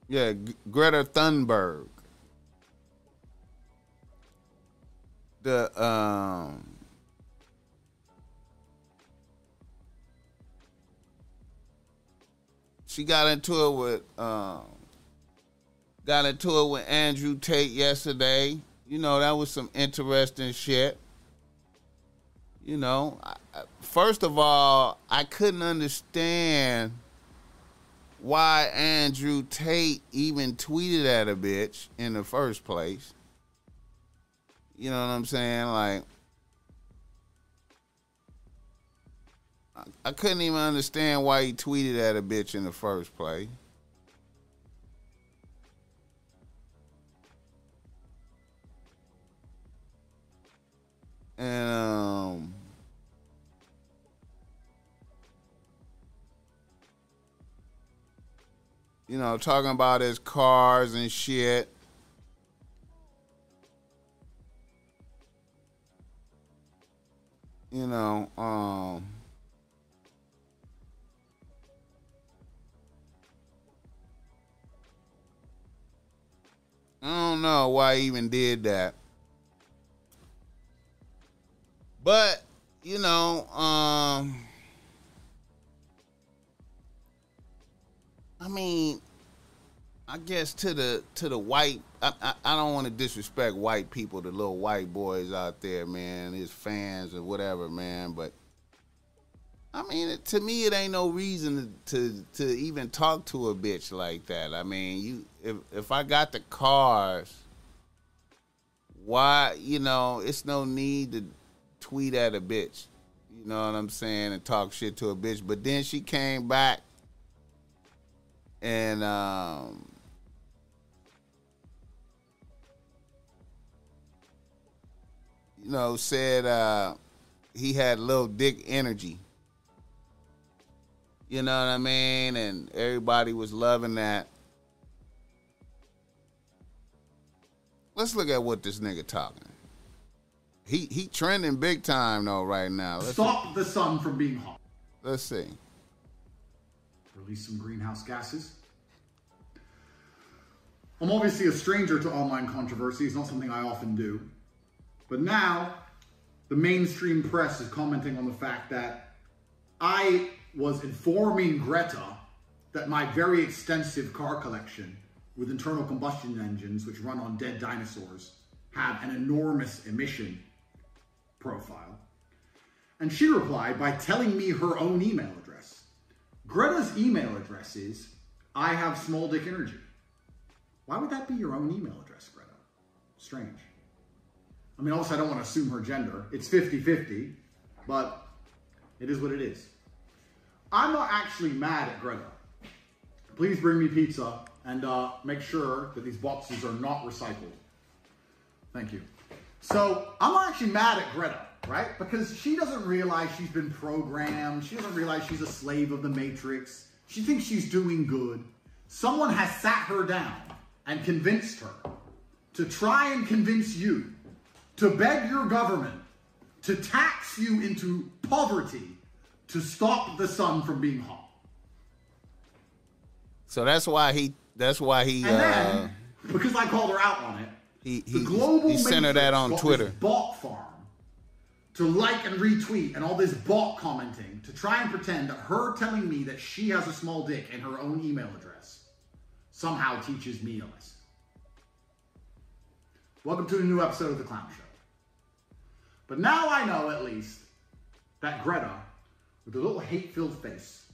Yeah, G- Greta Thunberg. The um she got into it with um Got into it with Andrew Tate yesterday. You know, that was some interesting shit. You know, I, first of all, I couldn't understand why Andrew Tate even tweeted at a bitch in the first place. You know what I'm saying? Like, I couldn't even understand why he tweeted at a bitch in the first place. And um, you know, talking about his cars and shit. You know, um, I don't know why he even did that. But, you know, um I mean, I guess to the to the white I, I, I don't want to disrespect white people, the little white boys out there, man, his fans or whatever, man, but I mean, to me, it ain't no reason to, to to even talk to a bitch like that. I mean, you if if I got the cars, why you know it's no need to tweet at a bitch. You know what I'm saying and talk shit to a bitch. But then she came back and um, you know said uh, he had little dick energy. You know what I mean? And everybody was loving that. Let's look at what this nigga talking. He he trending big time though right now. Let's Stop the sun from being hot. Let's see. Release some greenhouse gases. I'm obviously a stranger to online controversy. It's not something I often do. But now, the mainstream press is commenting on the fact that I was informing Greta that my very extensive car collection with internal combustion engines, which run on dead dinosaurs, have an enormous emission profile. And she replied by telling me her own email address. Greta's email address is I have small dick energy. Why would that be your own email address, Greta? Strange. I mean, also, I don't want to assume her gender. It's 50 50, but it is what it is. I'm not actually mad at Greta. Please bring me pizza and uh, make sure that these boxes are not recycled. Thank you. So I'm actually mad at Greta, right? Because she doesn't realize she's been programmed. She doesn't realize she's a slave of the matrix. She thinks she's doing good. Someone has sat her down and convinced her to try and convince you to beg your government to tax you into poverty to stop the sun from being hot. So that's why he. That's why he. And uh, then, because I called her out on it, he the he, global he centered that on Twitter. bot farm to like and retweet and all this bot commenting to try and pretend that her telling me that she has a small dick and her own email address somehow teaches me a lesson. Welcome to a new episode of The Clown Show. But now I know at least that Greta, with a little hate filled face,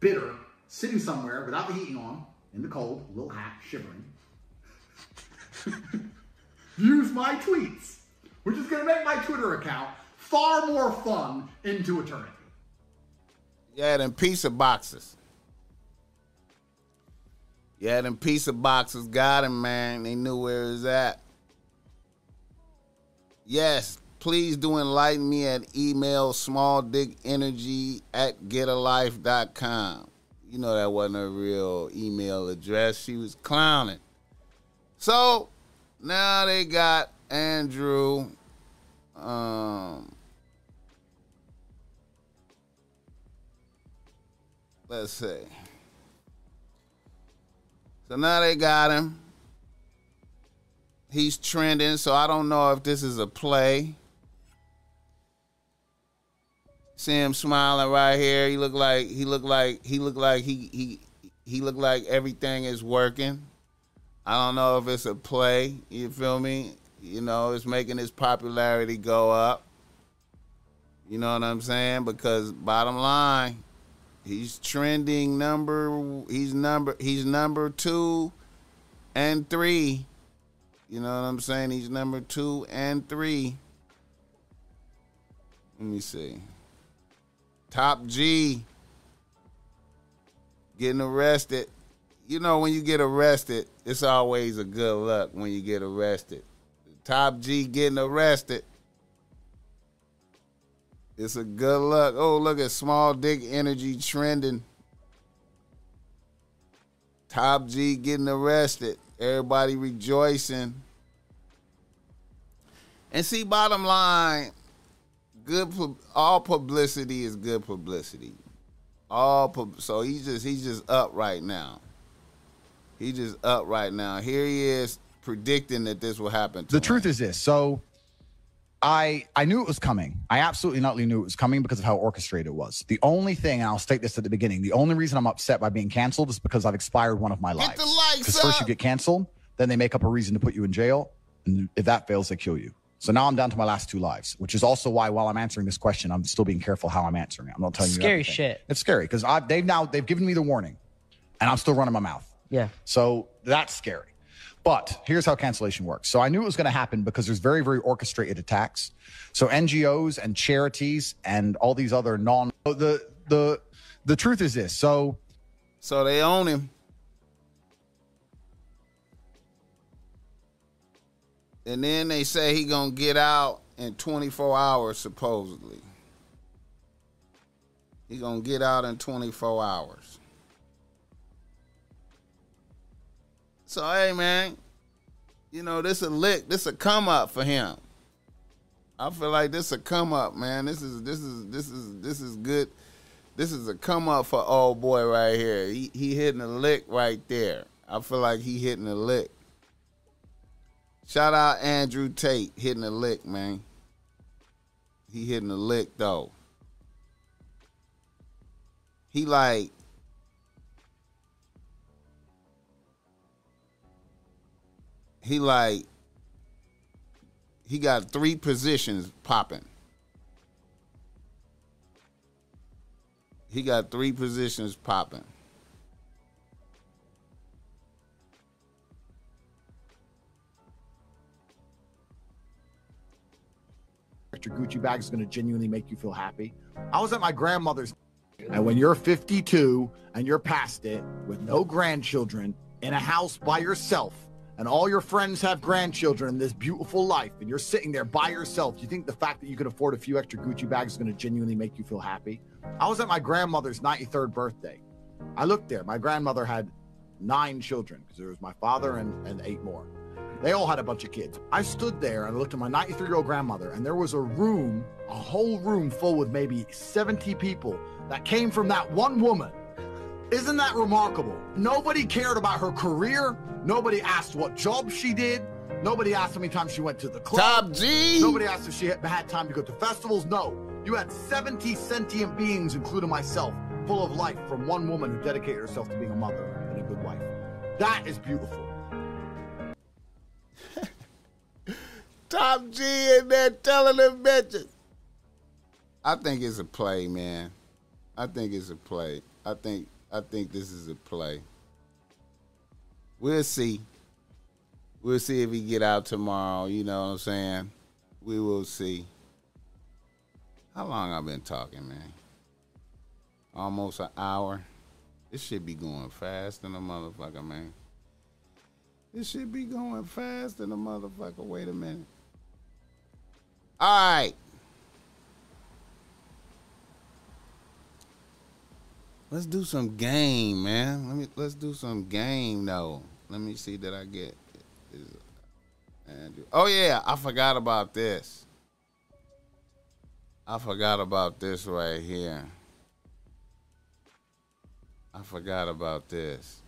bitter, sitting somewhere without the heating on, in the cold, little hat, shivering, views my tweets, which is going to make my Twitter account far more fun into eternity. Yeah, them pizza boxes. Yeah, them pizza boxes got him, man. They knew where it was at. Yes, please do enlighten me at email smalldickenergy at getalife.com. You know that wasn't a real email address. She was clowning. So now they got Andrew. Um, let's see. So now they got him. He's trending, so I don't know if this is a play. See him smiling right here. He look like he look like he look like he he he look like everything is working. I don't know if it's a play. You feel me? You know, it's making his popularity go up. You know what I'm saying? Because bottom line, he's trending number. He's number. He's number two and three. You know what I'm saying? He's number two and three. Let me see. Top G getting arrested. You know, when you get arrested, it's always a good luck when you get arrested. Top G getting arrested. It's a good luck. Oh, look at small dick energy trending. Top G getting arrested. Everybody rejoicing. And see, bottom line, good. All publicity is good publicity. All so he's just he's just up right now. He just up right now. Here he is predicting that this will happen. The him. truth is this. So I I knew it was coming. I absolutely not knew it was coming because of how orchestrated it was. The only thing, and I'll state this at the beginning, the only reason I'm upset by being canceled is because I've expired one of my lives. Get the likes Because first you get canceled, then they make up a reason to put you in jail, and if that fails, they kill you. So now I'm down to my last two lives, which is also why while I'm answering this question, I'm still being careful how I'm answering it. I'm not telling you Scary everything. shit. It's scary because they've now they've given me the warning, and I'm still running my mouth. Yeah. So that's scary. But here's how cancellation works. So I knew it was going to happen because there's very, very orchestrated attacks. So NGOs and charities and all these other non the the the truth is this. So So they own him. And then they say he gonna get out in 24 hours, supposedly. He gonna get out in 24 hours. So hey man, you know this a lick, this a come up for him. I feel like this a come up, man. This is this is this is this is good. This is a come up for old boy right here. He he hitting a lick right there. I feel like he hitting a lick. Shout out Andrew Tate hitting a lick, man. He hitting a lick though. He like he like he got three positions popping. He got three positions popping. extra Gucci bag is going to genuinely make you feel happy. I was at my grandmother's, and when you're 52 and you're past it with no grandchildren in a house by yourself, and all your friends have grandchildren in this beautiful life, and you're sitting there by yourself, do you think the fact that you can afford a few extra Gucci bags is going to genuinely make you feel happy? I was at my grandmother's 93rd birthday. I looked there. My grandmother had nine children because there was my father and, and eight more. They all had a bunch of kids. I stood there and looked at my 93 year old grandmother, and there was a room, a whole room full with maybe 70 people that came from that one woman. Isn't that remarkable? Nobody cared about her career. Nobody asked what job she did. Nobody asked how many times she went to the club. Top G. Nobody asked if she had had time to go to festivals. No. You had 70 sentient beings, including myself, full of life from one woman who dedicated herself to being a mother and a good wife. That is beautiful. Top G in there telling them bitches. I think it's a play, man. I think it's a play. I think I think this is a play. We'll see. We'll see if he get out tomorrow. You know what I'm saying? We will see. How long I've been talking, man? Almost an hour. This should be going fast than a motherfucker, man. This should be going fast than a motherfucker. Wait a minute. All right. Let's do some game, man. Let me let's do some game though. Let me see that I get. Oh yeah, I forgot about this. I forgot about this right here. I forgot about this.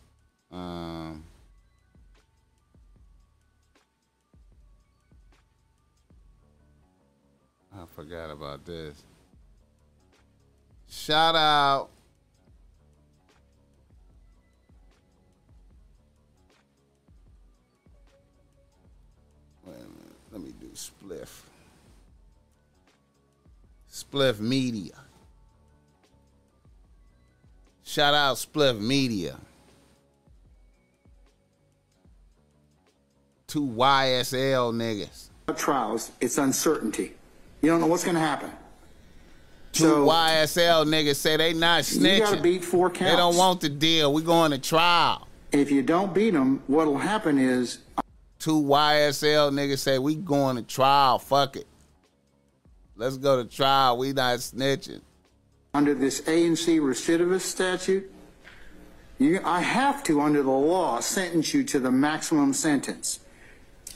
Um. I forgot about this. Shout out. Spliff. Spliff Media. Shout out Spliff Media. Two YSL niggas. trials, it's uncertainty. You don't know what's going to happen. Two So YSL niggas say they not snitching. you got to beat four counts. They don't want the deal. We going to trial. If you don't beat them, what'll happen is Two YSL niggas say we going to trial. Fuck it. Let's go to trial. We not snitching. under this A and C recidivist statute, you, I have to, under the law, sentence you to the maximum sentence.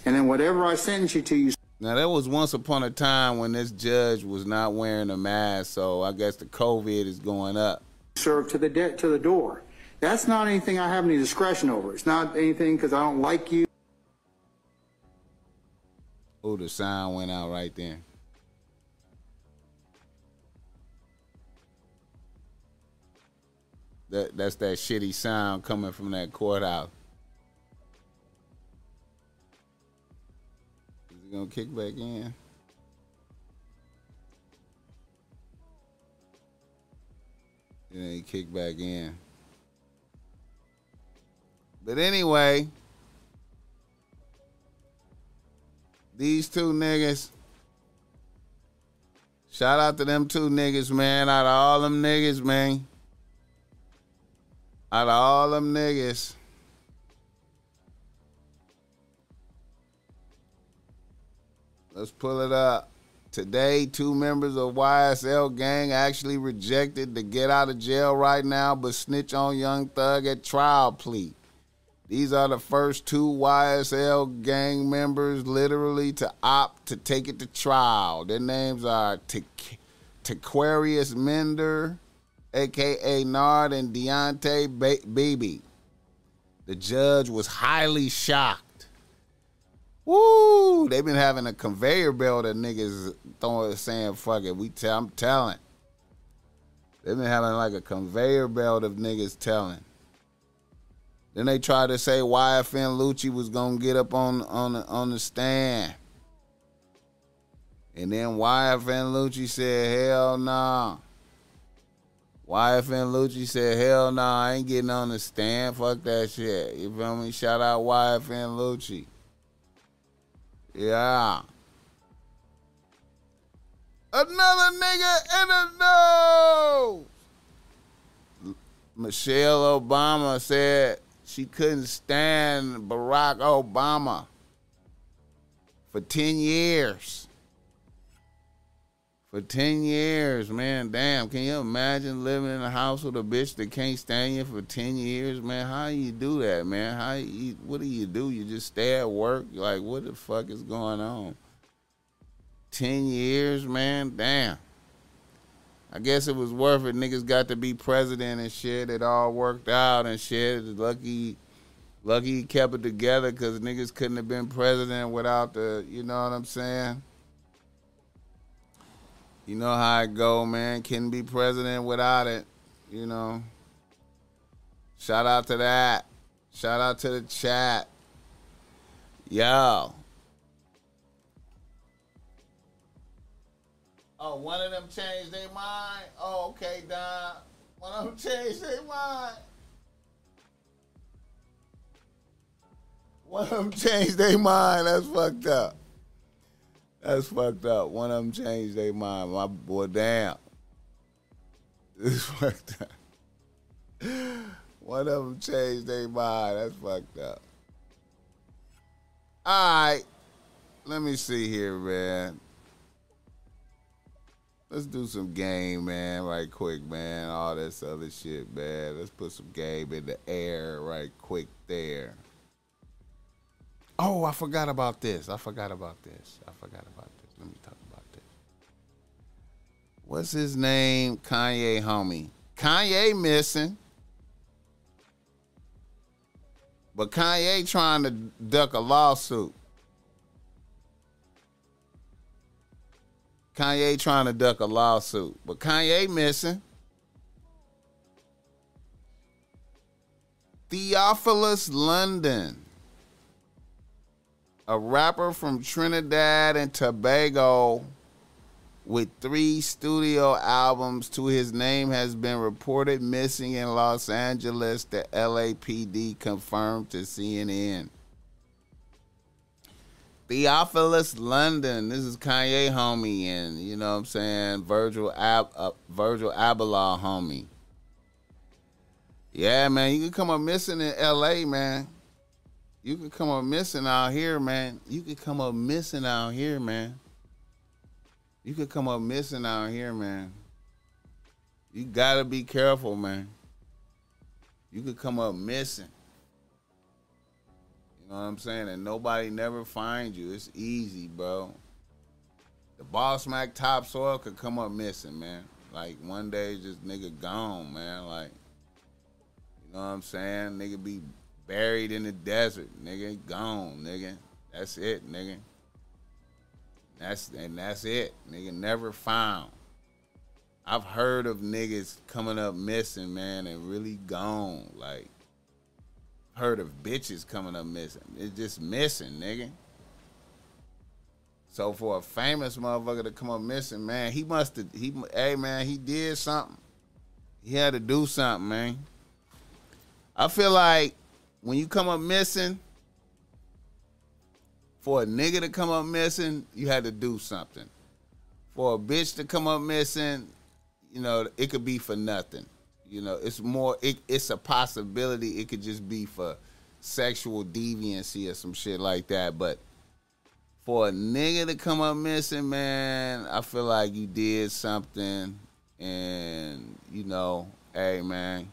And then whatever I sentence you to, you Now there was once upon a time when this judge was not wearing a mask, so I guess the COVID is going up. serve to the de- to the door. That's not anything I have any discretion over. It's not anything because I don't like you. Oh, the sound went out right there. That that's that shitty sound coming from that courthouse. Is it gonna kick back in? Then he kick back in. But anyway, these two niggas. Shout out to them two niggas, man. Out of all them niggas, man. Out of all them niggas. Let's pull it up. Today, two members of YSL gang actually rejected to get out of jail right now, but snitch on Young Thug at trial plea. These are the first two YSL gang members literally to opt to take it to trial. Their names are Taquarius Mender, aka Nard, and Deontay ba- Baby. The judge was highly shocked Woo! They've been having a conveyor belt of niggas throwing saying fuck it. We tell I'm telling. They've been having like a conveyor belt of niggas telling. Then they tried to say why YFN Lucci was gonna get up on on the, on the stand. And then YFN Lucci said, hell nah. YFN Lucci said, hell nah, I ain't getting on the stand. Fuck that shit. You feel me? Shout out YFN Lucci. Yeah. Another nigga in the nose. Michelle Obama said she couldn't stand Barack Obama for 10 years. For 10 years, man. Damn, can you imagine living in a house with a bitch that can't stand you for 10 years, man? How you do that, man? How you, what do you do? You just stay at work? Like, what the fuck is going on? 10 years, man? Damn. I guess it was worth it. Niggas got to be president and shit. It all worked out and shit. Lucky, lucky he kept it together because niggas couldn't have been president without the, you know what I'm saying? You know how it go, man. Couldn't be president without it. You know. Shout out to that. Shout out to the chat. Yo. Oh, one of them changed their mind? Oh, okay, Don. One of them changed their mind. One of them changed their mind. That's fucked up. That's fucked up. One of them changed their mind. My boy, damn. This fucked up. One of them changed their mind. That's fucked up. All right. Let me see here, man. Let's do some game, man, right quick, man. All this other shit, man. Let's put some game in the air right quick there. Oh, I forgot about this. I forgot about this. I forgot about this. Let me talk about this. What's his name? Kanye homie. Kanye missing. But Kanye trying to duck a lawsuit. Kanye trying to duck a lawsuit. But Kanye missing. Theophilus London a rapper from Trinidad and Tobago with three studio albums to his name has been reported missing in Los Angeles, the LAPD confirmed to CNN. Theophilus London, this is Kanye homie, and you know what I'm saying, Virgil Ab- uh, Virgil Abloh homie. Yeah, man, you can come up missing in LA, man you could come up missing out here, man. You could come up missing out here, man. You could come up missing out here, man. You gotta be careful, man. You could come up missing. Know what I'm saying? And nobody never finds you. It's easy, bro. The Boss Mac topsoil could come up missing, man. Like one day, just nigga gone, man. Like, You know what I'm saying? Nigga be buried in the desert. Nigga gone, nigga. That's it, nigga. That's and that's it. Nigga never found. I've heard of niggas coming up missing, man, and really gone. Like heard of bitches coming up missing. It's just missing, nigga. So for a famous motherfucker to come up missing, man, he must have he hey man, he did something. He had to do something, man. I feel like when you come up missing, for a nigga to come up missing, you had to do something. For a bitch to come up missing, you know, it could be for nothing. You know, it's more it, it's a possibility it could just be for sexual deviancy or some shit like that. But for a nigga to come up missing, man, I feel like you did something and you know, hey man,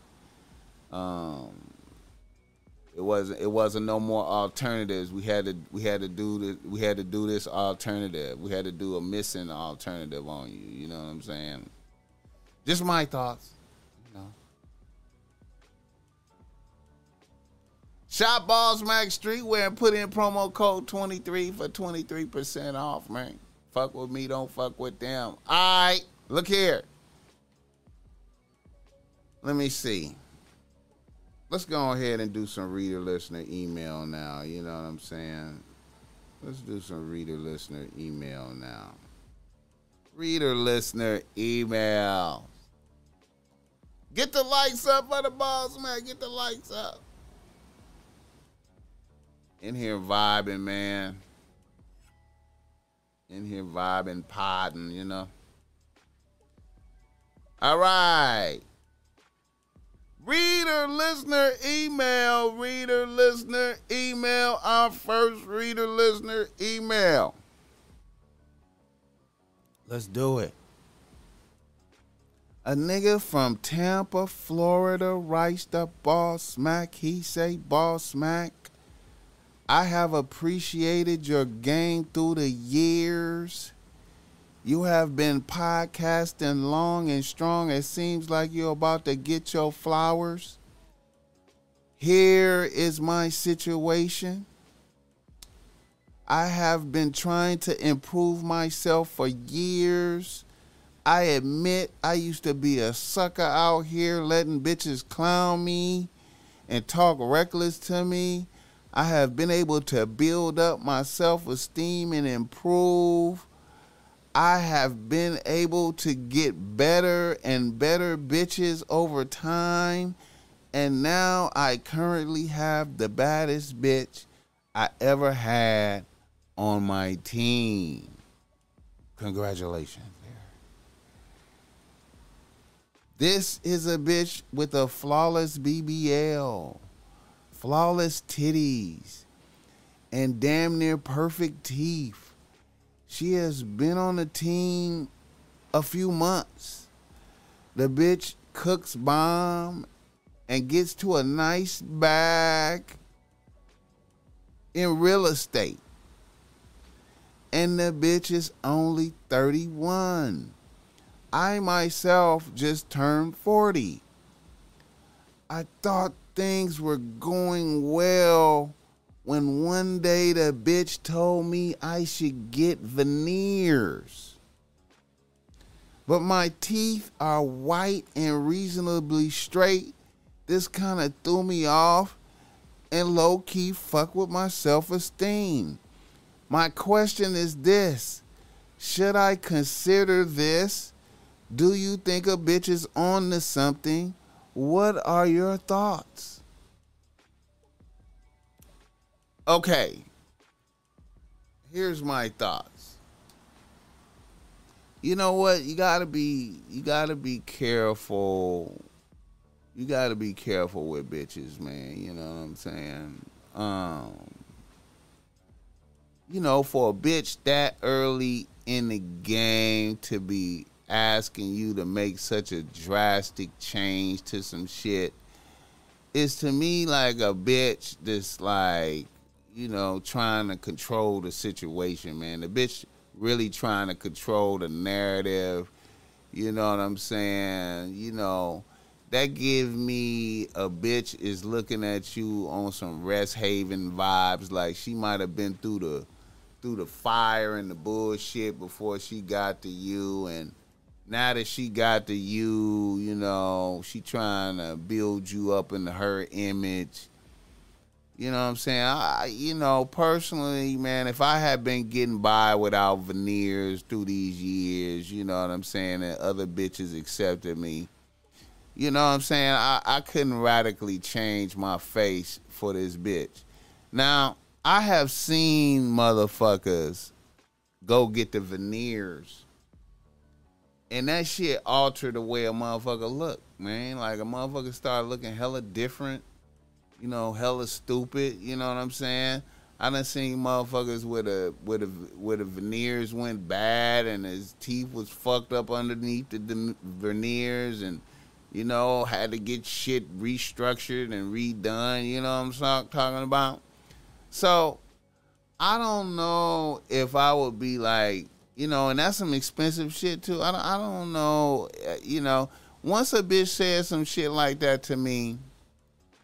um it wasn't it wasn't no more alternatives. We had to we had to do the, we had to do this alternative. We had to do a missing alternative on you. You know what I'm saying? Just my thoughts. Shop Balls Max Streetwear and put in promo code 23 for 23% off, man. Fuck with me, don't fuck with them. Alright, look here. Let me see let's go ahead and do some reader listener email now. You know what I'm saying? Let's do some reader listener email now. Reader listener email. Get the lights up for the boss, man. Get the lights up. In here vibing, man. In here vibing, podding, you know. All right. Reader listener email, reader listener email, our first reader listener email. Let's do it. A nigga from Tampa, Florida writes the boss smack. He say boss smack. I have appreciated your game through the years. You have been podcasting long and strong. It seems like you're about to get your flowers. Here is my situation. I have been trying to improve myself for years. I admit I used to be a sucker out here letting bitches clown me and talk reckless to me. I have been able to build up my self esteem and improve. I have been able to get better and better bitches over time. And now I currently have the baddest bitch I ever had on my team. Congratulations. This is a bitch with a flawless BBL, flawless titties, and damn near perfect teeth. She has been on the team a few months. The bitch cooks bomb and gets to a nice bag in real estate. And the bitch is only 31. I myself just turned 40. I thought things were going well when one day the bitch told me I should get veneers. But my teeth are white and reasonably straight. This kind of threw me off and low key fuck with my self esteem. My question is this Should I consider this? Do you think a bitch is on to something? What are your thoughts? Okay. Here's my thoughts. You know what? You gotta be you gotta be careful. You gotta be careful with bitches, man. You know what I'm saying? Um you know, for a bitch that early in the game to be asking you to make such a drastic change to some shit is to me like a bitch that's like you know, trying to control the situation, man. The bitch really trying to control the narrative. You know what I'm saying? You know, that give me a bitch is looking at you on some rest haven vibes. Like she might have been through the through the fire and the bullshit before she got to you and now that she got to you, you know, she trying to build you up into her image. You know what I'm saying? I, you know, personally, man, if I had been getting by without veneers through these years, you know what I'm saying, and other bitches accepted me, you know what I'm saying? I, I couldn't radically change my face for this bitch. Now, I have seen motherfuckers go get the veneers and that shit altered the way a motherfucker look, man. Like a motherfucker started looking hella different, you know, hella stupid. You know what I'm saying? I done seen motherfuckers with a with a with the veneers went bad and his teeth was fucked up underneath the, the veneers and you know had to get shit restructured and redone. You know what I'm talking about? So I don't know if I would be like you know, and that's some expensive shit too. I don't, I don't know, uh, you know. Once a bitch says some shit like that to me,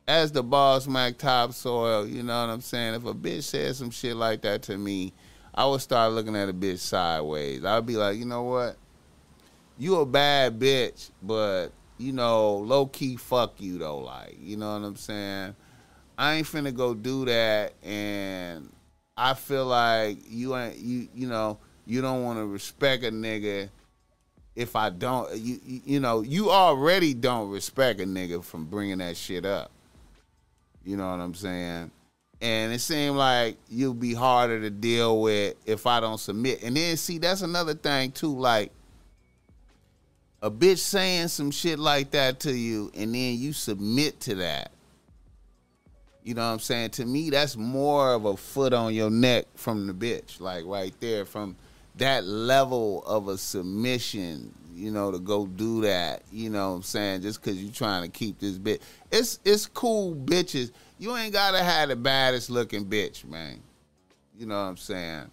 as the boss Mac topsoil, you know what I'm saying? If a bitch says some shit like that to me, I would start looking at a bitch sideways. I'd be like, you know what? You a bad bitch, but you know, low key fuck you though, like, you know what I'm saying? I ain't finna go do that and I feel like you ain't you you know, you don't want to respect a nigga if I don't you you know you already don't respect a nigga from bringing that shit up. You know what I'm saying? And it seemed like you'll be harder to deal with if I don't submit. And then see that's another thing too like a bitch saying some shit like that to you and then you submit to that. You know what I'm saying? To me, that's more of a foot on your neck from the bitch, like right there from that level of a submission, you know, to go do that, you know what I'm saying, just cause you trying to keep this bitch. It's it's cool bitches. You ain't gotta have the baddest looking bitch, man. You know what I'm saying?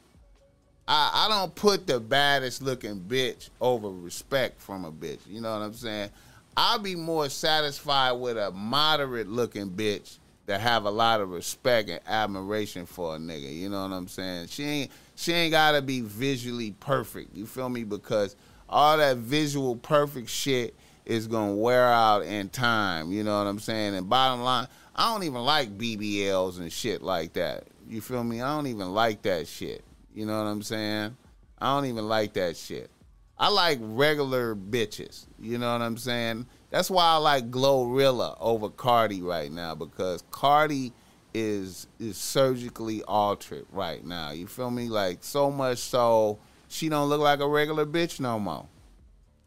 I, I don't put the baddest looking bitch over respect from a bitch. You know what I'm saying? I'll be more satisfied with a moderate looking bitch that have a lot of respect and admiration for a nigga. You know what I'm saying? She ain't she ain't gotta be visually perfect. You feel me? Because all that visual perfect shit is gonna wear out in time. You know what I'm saying? And bottom line, I don't even like BBLs and shit like that. You feel me? I don't even like that shit. You know what I'm saying? I don't even like that shit. I like regular bitches. You know what I'm saying? That's why I like Glorilla over Cardi right now because Cardi is is surgically altered right now. You feel me? Like so much so she don't look like a regular bitch no more.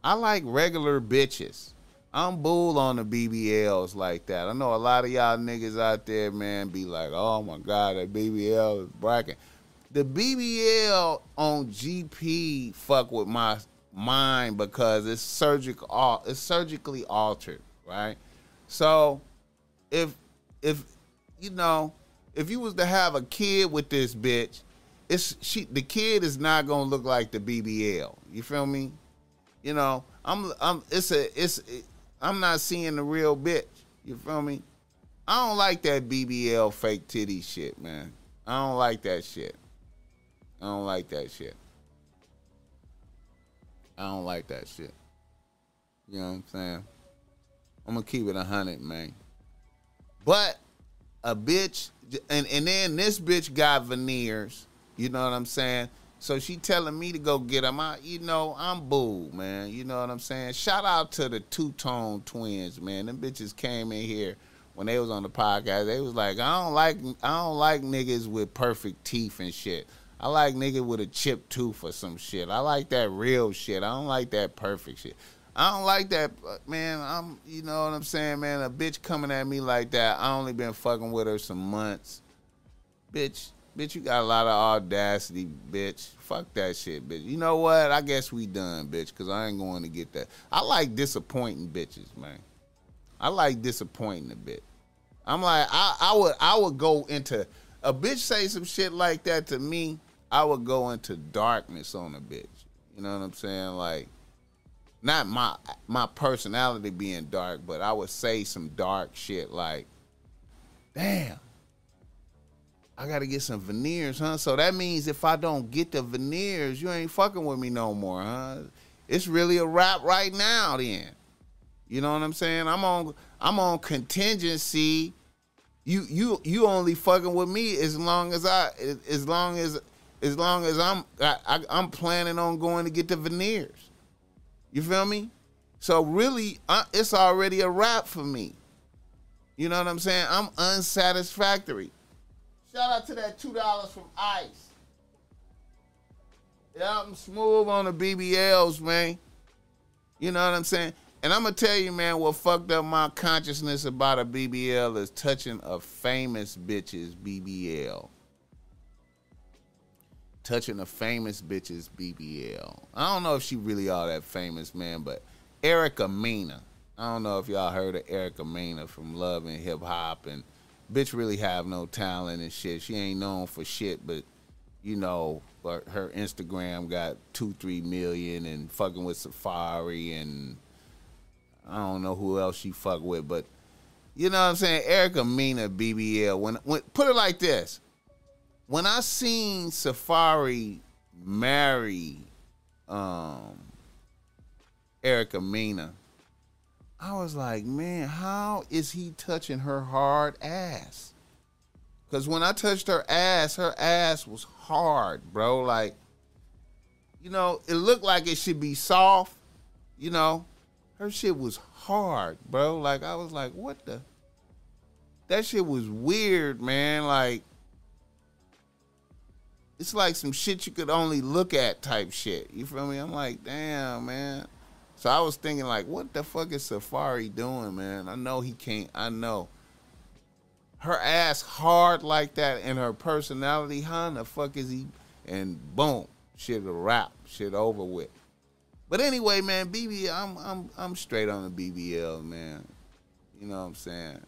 I like regular bitches. I'm bull on the BBLs like that. I know a lot of y'all niggas out there, man, be like, oh my God, that BBL is bracket. The BBL on GP fuck with my mind because it's surgical uh, it's surgically altered, right? So if if you know, if you was to have a kid with this bitch, it's she the kid is not gonna look like the BBL. You feel me? You know, I'm I'm it's a it's it, I'm not seeing the real bitch. You feel me? I don't like that BBL fake titty shit, man. I don't like that shit. I don't like that shit. I don't like that shit. You know what I'm saying? I'm gonna keep it a hundred, man. But a bitch, and and then this bitch got veneers. You know what I'm saying? So she telling me to go get them. I, you know, I'm boo, man. You know what I'm saying? Shout out to the two tone twins, man. Them bitches came in here when they was on the podcast. They was like, I don't like, I don't like niggas with perfect teeth and shit. I like nigga with a chipped tooth or some shit. I like that real shit. I don't like that perfect shit. I don't like that, man. I'm, you know what I'm saying, man. A bitch coming at me like that. I only been fucking with her some months, bitch. Bitch, you got a lot of audacity, bitch. Fuck that shit, bitch. You know what? I guess we done, bitch, because I ain't going to get that. I like disappointing bitches, man. I like disappointing a bit. I'm like, I, I would I would go into a bitch say some shit like that to me, I would go into darkness on a bitch. You know what I'm saying? Like not my my personality being dark, but I would say some dark shit like, damn. I gotta get some veneers, huh? So that means if I don't get the veneers, you ain't fucking with me no more, huh? It's really a wrap right now, then. You know what I'm saying? I'm on I'm on contingency. You you you only fucking with me as long as I as long as as long as I'm I, I, I'm planning on going to get the veneers. You feel me? So really, uh, it's already a wrap for me. You know what I'm saying? I'm unsatisfactory. Shout out to that two dollars from Ice. Yeah, I'm smooth on the BBLs, man. You know what I'm saying? And I'm gonna tell you, man, what fucked up my consciousness about a BBL is touching a famous bitch's BBL. Touching a famous bitch's BBL. I don't know if she really all that famous, man, but Erica Mena. I don't know if y'all heard of Erica Mena from Love and Hip Hop and bitch really have no talent and shit. She ain't known for shit, but you know, her Instagram got two, three million and fucking with Safaree and I don't know who else she fuck with, but you know what I'm saying? Erica Mena BBL. When when put it like this. When I seen Safaree marry um Erica Mena, I was like, man, how is he touching her hard ass? Cause when I touched her ass, her ass was hard, bro. Like, you know, it looked like it should be soft, you know. Her shit was hard, bro. Like I was like, what the? That shit was weird, man. Like, it's like some shit you could only look at type shit. You feel me? I'm like, damn, man. So I was thinking like, what the fuck is Safaree doing, man? I know he can't. I know. Her ass hard like that and her personality, how the fuck is he? And boom, shit a wrap, shit over with. But anyway, man, BBL, I'm I'm I'm straight on the BBL, man. You know what I'm saying?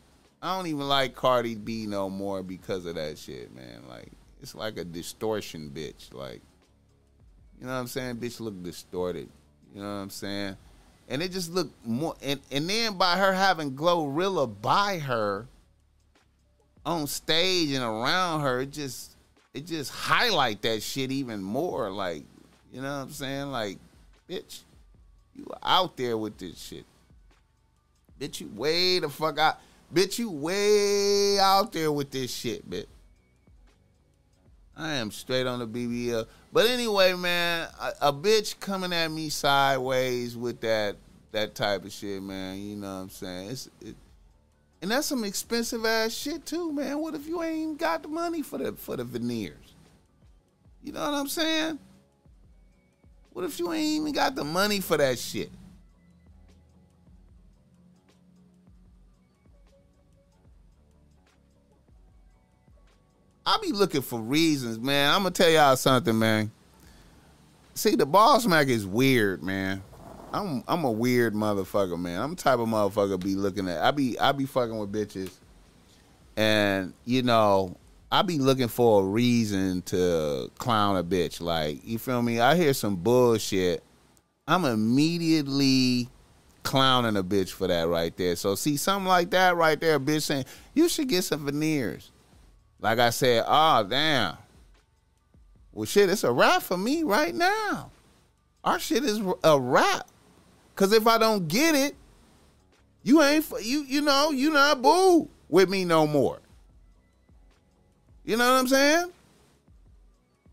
I don't even like Cardi B no more because of that shit, man. Like it's like a distortion bitch. Like, you know what I'm saying? Bitch look distorted. You know what I'm saying? And it just looked more and, and then by her having Glorilla by her on stage and around her, it just it just highlight that shit even more. Like, you know what I'm saying? Like, bitch, you out there with this shit. Bitch, you way the fuck out. Bitch, you way out there with this shit, bitch. I am straight on the BBL. But anyway, man, a, a, bitch coming at me sideways with that that type of shit, man. You know what I'm saying? It's it, and that's some expensive ass shit too, man. What if you ain't got the money for the for the veneers? You know what I'm saying? What if you ain't even got the money for that shit? I be looking for reasons, man. I'm gonna tell y'all something, man. See, the boss mac is weird, man. I'm I'm a weird motherfucker, man. I'm the type of motherfucker be looking at. I be I be fucking with bitches, and you know I be looking for a reason to clown a bitch. Like you feel me? I hear some bullshit. I'm immediately clowning a bitch for that right there. So see something like that right there, bitch saying you should get some veneers. Like I said, oh damn. Well shit, it's a wrap for me right now. Our shit is a wrap. Cause if I don't get it, you ain't you you know you not boo with me no more. You know what I'm saying?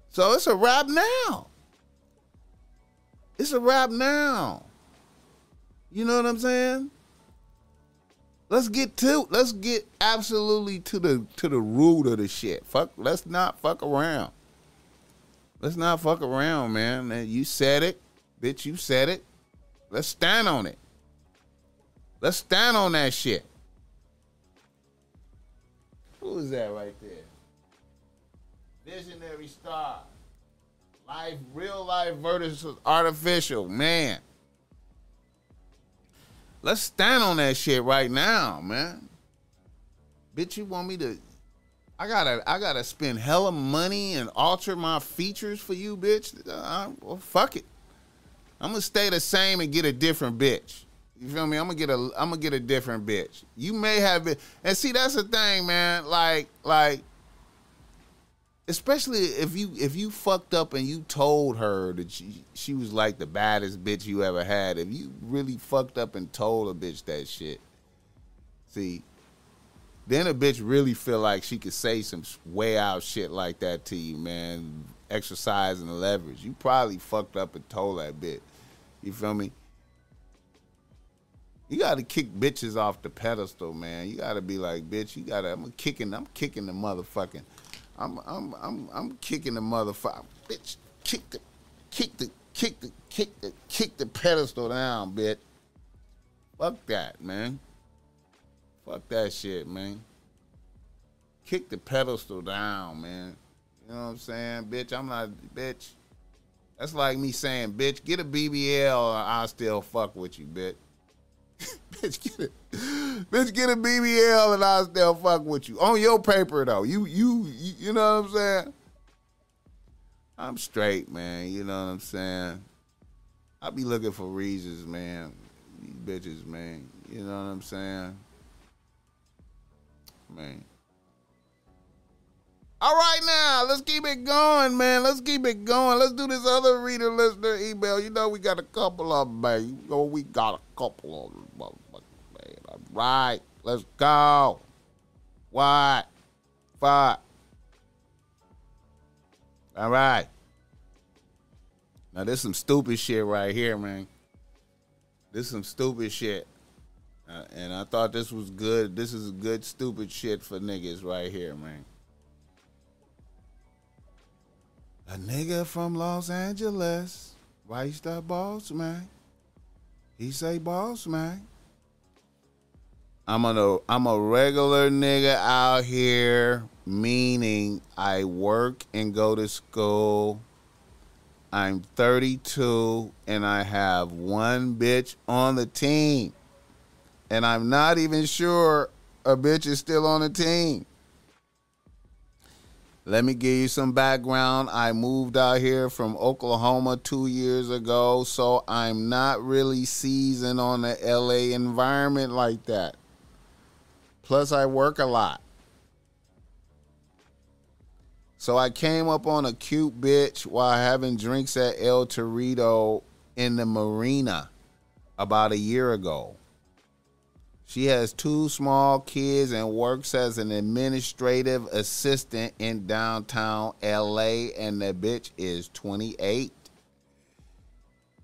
So it's a wrap now. It's a wrap now. You know what I'm saying? Let's get to let's get absolutely to the to the root of the shit. Fuck, let's not fuck around. Let's not fuck around, man. man you said it, bitch. You said it. Let's stand on it. Let's stand on that shit. Who is that right there? Visionary star. Life, real life versus artificial. Man. Let's stand on that shit right now, man. Bitch, you want me to I gotta I gotta spend hella money and alter my features for you, bitch. Uh, well, fuck it. I'm gonna stay the same and get a different bitch. You feel me? I'm gonna get a I'm gonna get a different bitch. You may have it, and see that's the thing, man. Like like, especially if you if you fucked up and you told her that she she was like the baddest bitch you ever had. If you really fucked up and told a bitch that shit, see, then a bitch really feel like she could say some way out shit like that to you, man. Exercising the leverage. You probably fucked up and told that bitch. You feel me? You gotta kick bitches off the pedestal, man. You gotta be like, bitch, you gotta I'm kicking I'm kicking the motherfucking I'm I'm I'm I'm kicking the motherfucker bitch. Kick the kick the kick the kick the kick the pedestal down, bitch. Fuck that, man. Fuck that shit, man. Kick the pedestal down, man. You know what I'm saying? Bitch, I'm not bitch. That's like me saying, bitch, get a BBL or I'll still fuck with you, bitch. bitch, get it. Bitch, get a BBL and I'll still fuck with you. On your paper though. You you you, you know what I'm saying? I'm straight, man. You know what I'm saying? I be looking for reasons, man. These bitches, man. You know what I'm saying? Man. All right, now let's keep it going, man. Let's keep it going. Let's do this other reader listener email. You know we got a couple of them, man. You know we got a couple of them, right, let's go. What? Fuck. All right. Now this some stupid shit right here, man. This some stupid shit. Uh, and I thought this was good. This is good stupid shit for niggas right here, man. A nigga from Los Angeles. Why you start boss man? He say boss man. I'm a I'm a regular nigga out here, meaning I work and go to school. I'm 32 and I have one bitch on the team. And I'm not even sure a bitch is still on the team. Let me give you some background. I moved out here from Oklahoma two years ago, so I'm not really seasoned on the LA environment like that. Plus, I work a lot. So I came up on a cute bitch while having drinks at El Torito in the marina about a year ago. She has two small kids and works as an administrative assistant in downtown LA, and the bitch is 28.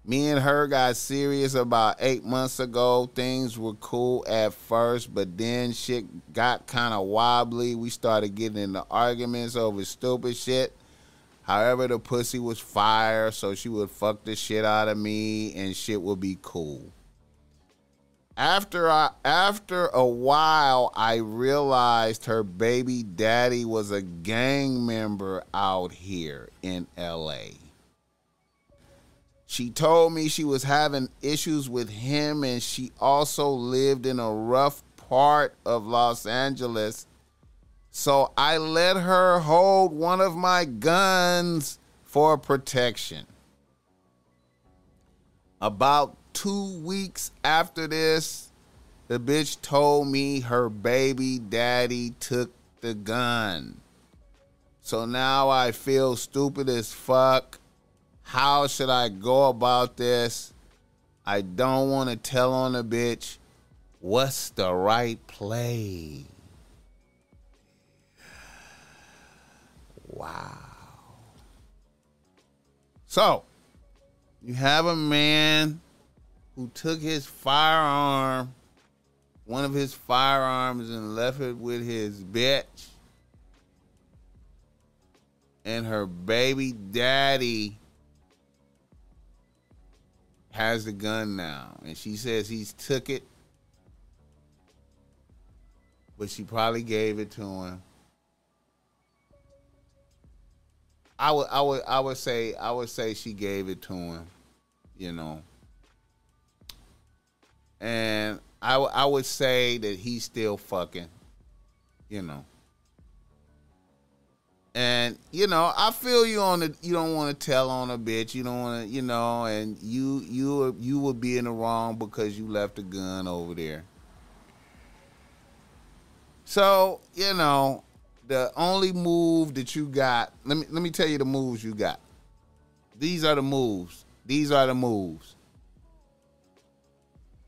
Me and her got serious about eight months ago. Things were cool at first, but then shit got kind of wobbly. We started getting into arguments over stupid shit. However, the pussy was fire, so she would fuck the shit out of me and shit would be cool after I after a while I realized her baby daddy was a gang member out here in LA. She told me she was having issues with him and she also lived in a rough part of Los Angeles. So I let her hold one of my guns for protection. About two weeks after this, the bitch told me her baby daddy took the gun. So now I feel stupid as fuck. How should I go about this? I don't want to tell on the bitch. What's the right play? Wow. So, you have a man who took his firearm, one of his firearms, and left it with his bitch. And her baby daddy has the gun now. And she says he's took it, but she probably gave it to him. I would I would I would say I would say she gave it to him, you know and I, I would say that he's still fucking, you know. And you know, I feel you on the. You don't want to tell on a bitch. You don't want to, you know, and you you you would be in the wrong because you left a gun over there. So you know, the only move that you got. Let me let me tell you the moves you got. These are the moves. These are the moves.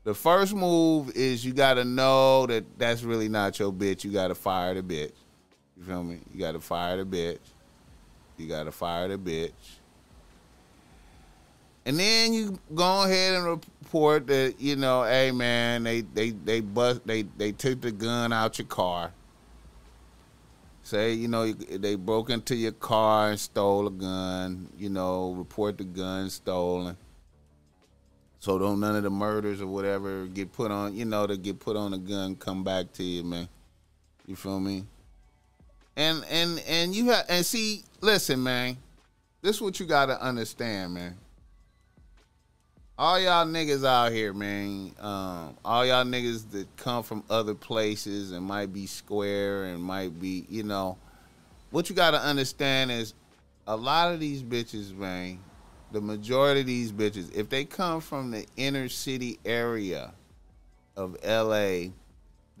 The first move is you got to know that that's really not your bitch. You got to fire the bitch. You feel me? You got to fire the bitch. You got to fire the bitch. And then you go ahead and report that you know, hey man, they they they bust they they took the gun out your car. Say you know they broke into your car and stole a gun. You know, report the gun stolen. So don't none of the murders or whatever get put on. You know, to get put on a gun come back to you, man. You feel me? And and and you have and see, listen, man. This is what you gotta understand, man. All y'all niggas out here, man. Um, all y'all niggas that come from other places and might be square and might be, you know, what you gotta understand is a lot of these bitches, man. The majority of these bitches, if they come from the inner city area of LA,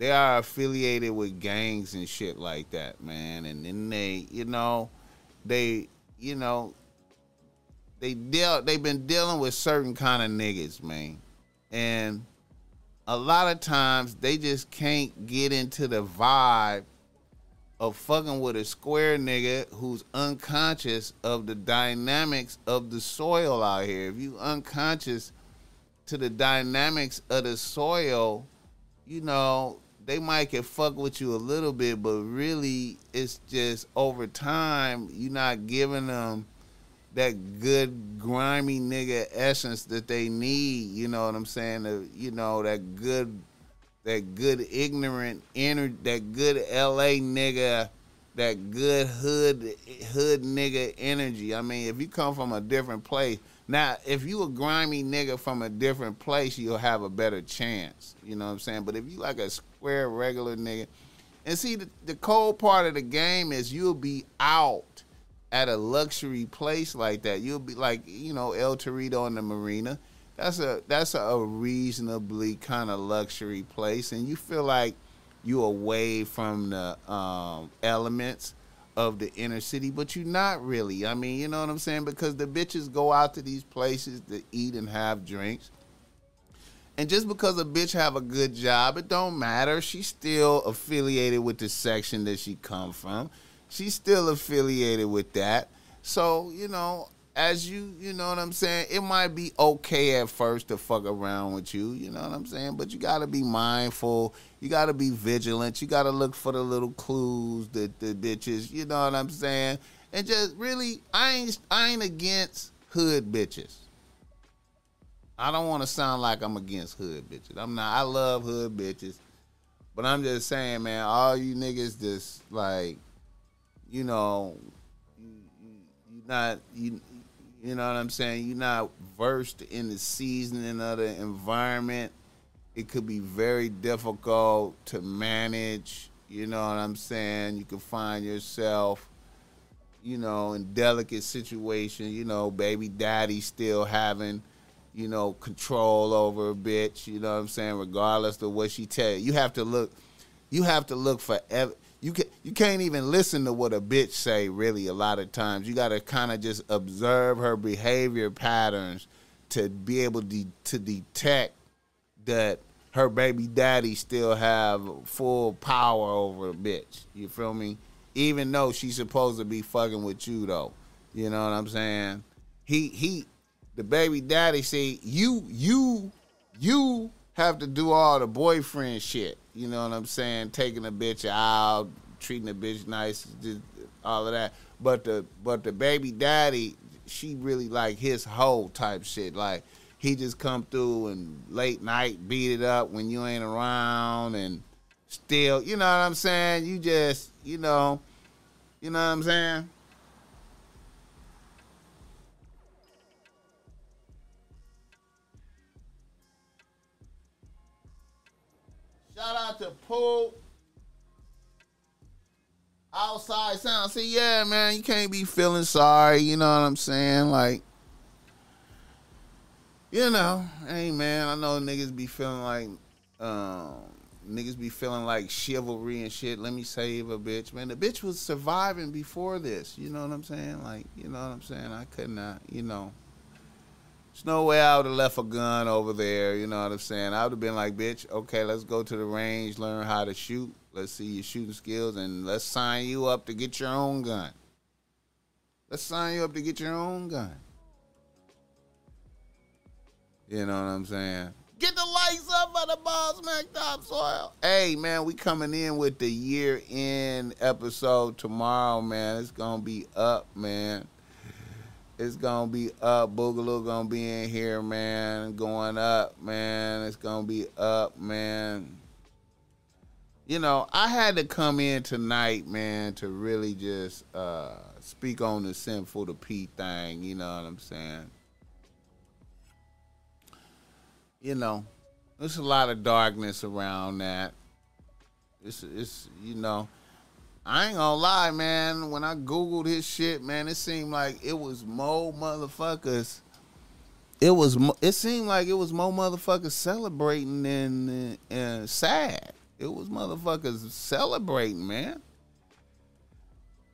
they are affiliated with gangs and shit like that, man. And then they, you know, they, you know, they deal they've been dealing with certain kind of niggas, man. And a lot of times they just can't get into the vibe of fucking with a square nigga who's unconscious of the dynamics of the soil out here. If you unconscious to the dynamics of the soil, you know, they might can fuck with you a little bit, but really it's just over time you're not giving them that good grimy nigga essence that they need. You know what I'm saying? The, you know that good, that good ignorant inner, that good L.A. nigga, that good hood hood nigga energy. I mean, if you come from a different place, now if you a grimy nigga from a different place, you'll have a better chance. You know what I'm saying? But if you like a square regular nigga, and see the, the cold part of the game is you'll be out at a luxury place like that, you'll be like, you know, El Torito in the marina. That's a that's a reasonably kind of luxury place, and you feel like you're away from the um, elements of the inner city, but you're not really. I mean, you know what I'm saying? Because the bitches go out to these places to eat and have drinks. And just because a bitch have a good job, it don't matter. She's still affiliated with the section that she come from she's still affiliated with that. So, you know, as you, you know what I'm saying, it might be okay at first to fuck around with you, you know what I'm saying? But you got to be mindful. You got to be vigilant. You got to look for the little clues, the the bitches, you know what I'm saying? And just really I ain't I ain't against hood bitches. I don't want to sound like I'm against hood bitches. I'm not. I love hood bitches. But I'm just saying, man, all you niggas just like you know, you, you not you you know what I'm saying? You're not versed in the seasoning of the environment. It could be very difficult to manage. You know what I'm saying? You can find yourself, you know, in delicate situations. You know, baby daddy still having, you know, control over a bitch. You know what I'm saying? Regardless of what she tell you, you have to look. You have to look for ev- you can you can't even listen to what a bitch say really a lot of times. You got to kind of just observe her behavior patterns to be able to, to detect that her baby daddy still have full power over a bitch. You feel me? Even though she's supposed to be fucking with you though. You know what I'm saying? He he the baby daddy say you you you have to do all the boyfriend shit. You know what I'm saying? Taking a bitch out, treating a bitch nice, all of that. But the but the baby daddy, she really like his whole type shit. Like he just come through and late night beat it up when you ain't around and still, you know what I'm saying? You just, you know, you know what I'm saying? Shout out to Pooh. outside sound. See, yeah, man, you can't be feeling sorry. You know what I'm saying? Like, you know, hey, man, I know niggas be feeling like, um, niggas be feeling like chivalry and shit. Let me save a bitch, man. The bitch was surviving before this. You know what I'm saying? Like, you know what I'm saying? I could not, you know. There's no way I would have left a gun over there. You know what I'm saying? I would have been like, bitch, okay, let's go to the range, learn how to shoot. Let's see your shooting skills, and let's sign you up to get your own gun. Let's sign you up to get your own gun. You know what I'm saying? Get the lights up on the Boss Mac Topsoil. Hey, man, we coming in with the year end episode tomorrow, man. It's going to be up, man. It's gonna be up. Boogaloo gonna be in here, man. Going up, man. It's gonna be up, man. You know, I had to come in tonight, man, to really just uh, speak on the sinful the P thing. You know what I'm saying? You know, there's a lot of darkness around that. It's, it's, you know. I ain't gonna lie, man. When I googled his shit, man, it seemed like it was more motherfuckers. It was. It seemed like it was more motherfuckers celebrating than uh, sad. It was motherfuckers celebrating, man.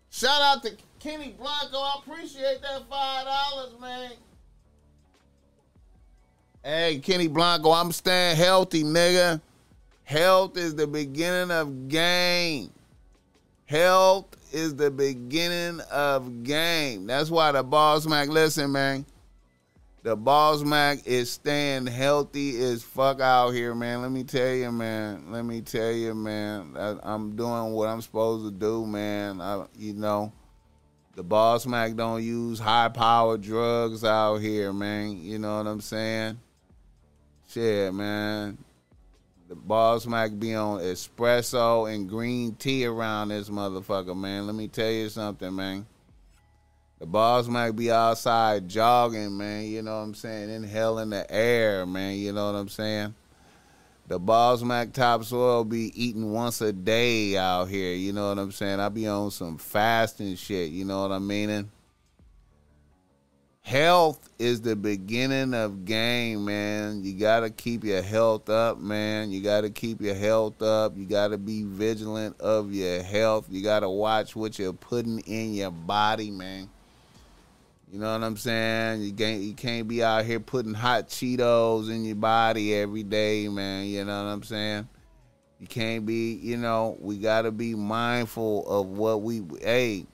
Shout out to Kenny Blanco. I appreciate that five dollars, man. Hey, Kenny Blanco, I'm staying healthy, nigga. Health is the beginning of game. Health is the beginning of game. That's why the Boss Mac, listen, man. The Boss Mac is staying healthy as fuck out here, man. Let me tell you, man. Let me tell you, man. I, am doing what I'm supposed to do, man. I, you know, the Boss Mac don't use high power drugs out here, man. You know what I'm saying? Shit, man. The Boss Mac be on espresso and green tea around this motherfucker, man. Let me tell you something, man. The Boss Mac be outside jogging, man. You know what I'm saying? Inhaling the air, man. You know what I'm saying? The Boss Mac topsoil be eating once a day out here. You know what I'm saying? I be on some fasting shit. You know what I'm meaning? Health is the beginning of game, man. You got to keep your health up, man. You got to keep your health up. You got to be vigilant of your health. You got to watch what you're putting in your body, man. You know what I'm saying? You can't you can't be out here putting hot Cheetos in your body every day, man. You know what I'm saying? You can't be, you know, we got to be mindful of what we hey,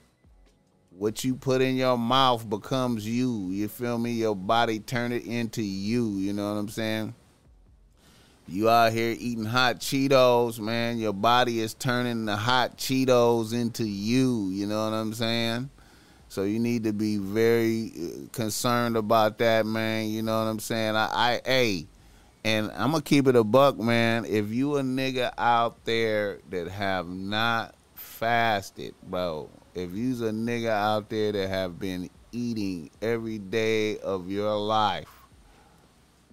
what you put in your mouth becomes you. You feel me? Your body turn it into you. You know what I'm saying? You out here eating hot Cheetos, man. Your body is turning the hot Cheetos into you. You know what I'm saying? So you need to be very uh, concerned about that, man. You know what I'm saying? I, I, hey, and I'm gonna keep it a buck, man. If you a nigga out there that have not fasted, bro, if you's a nigga out there that have been eating every day of your life,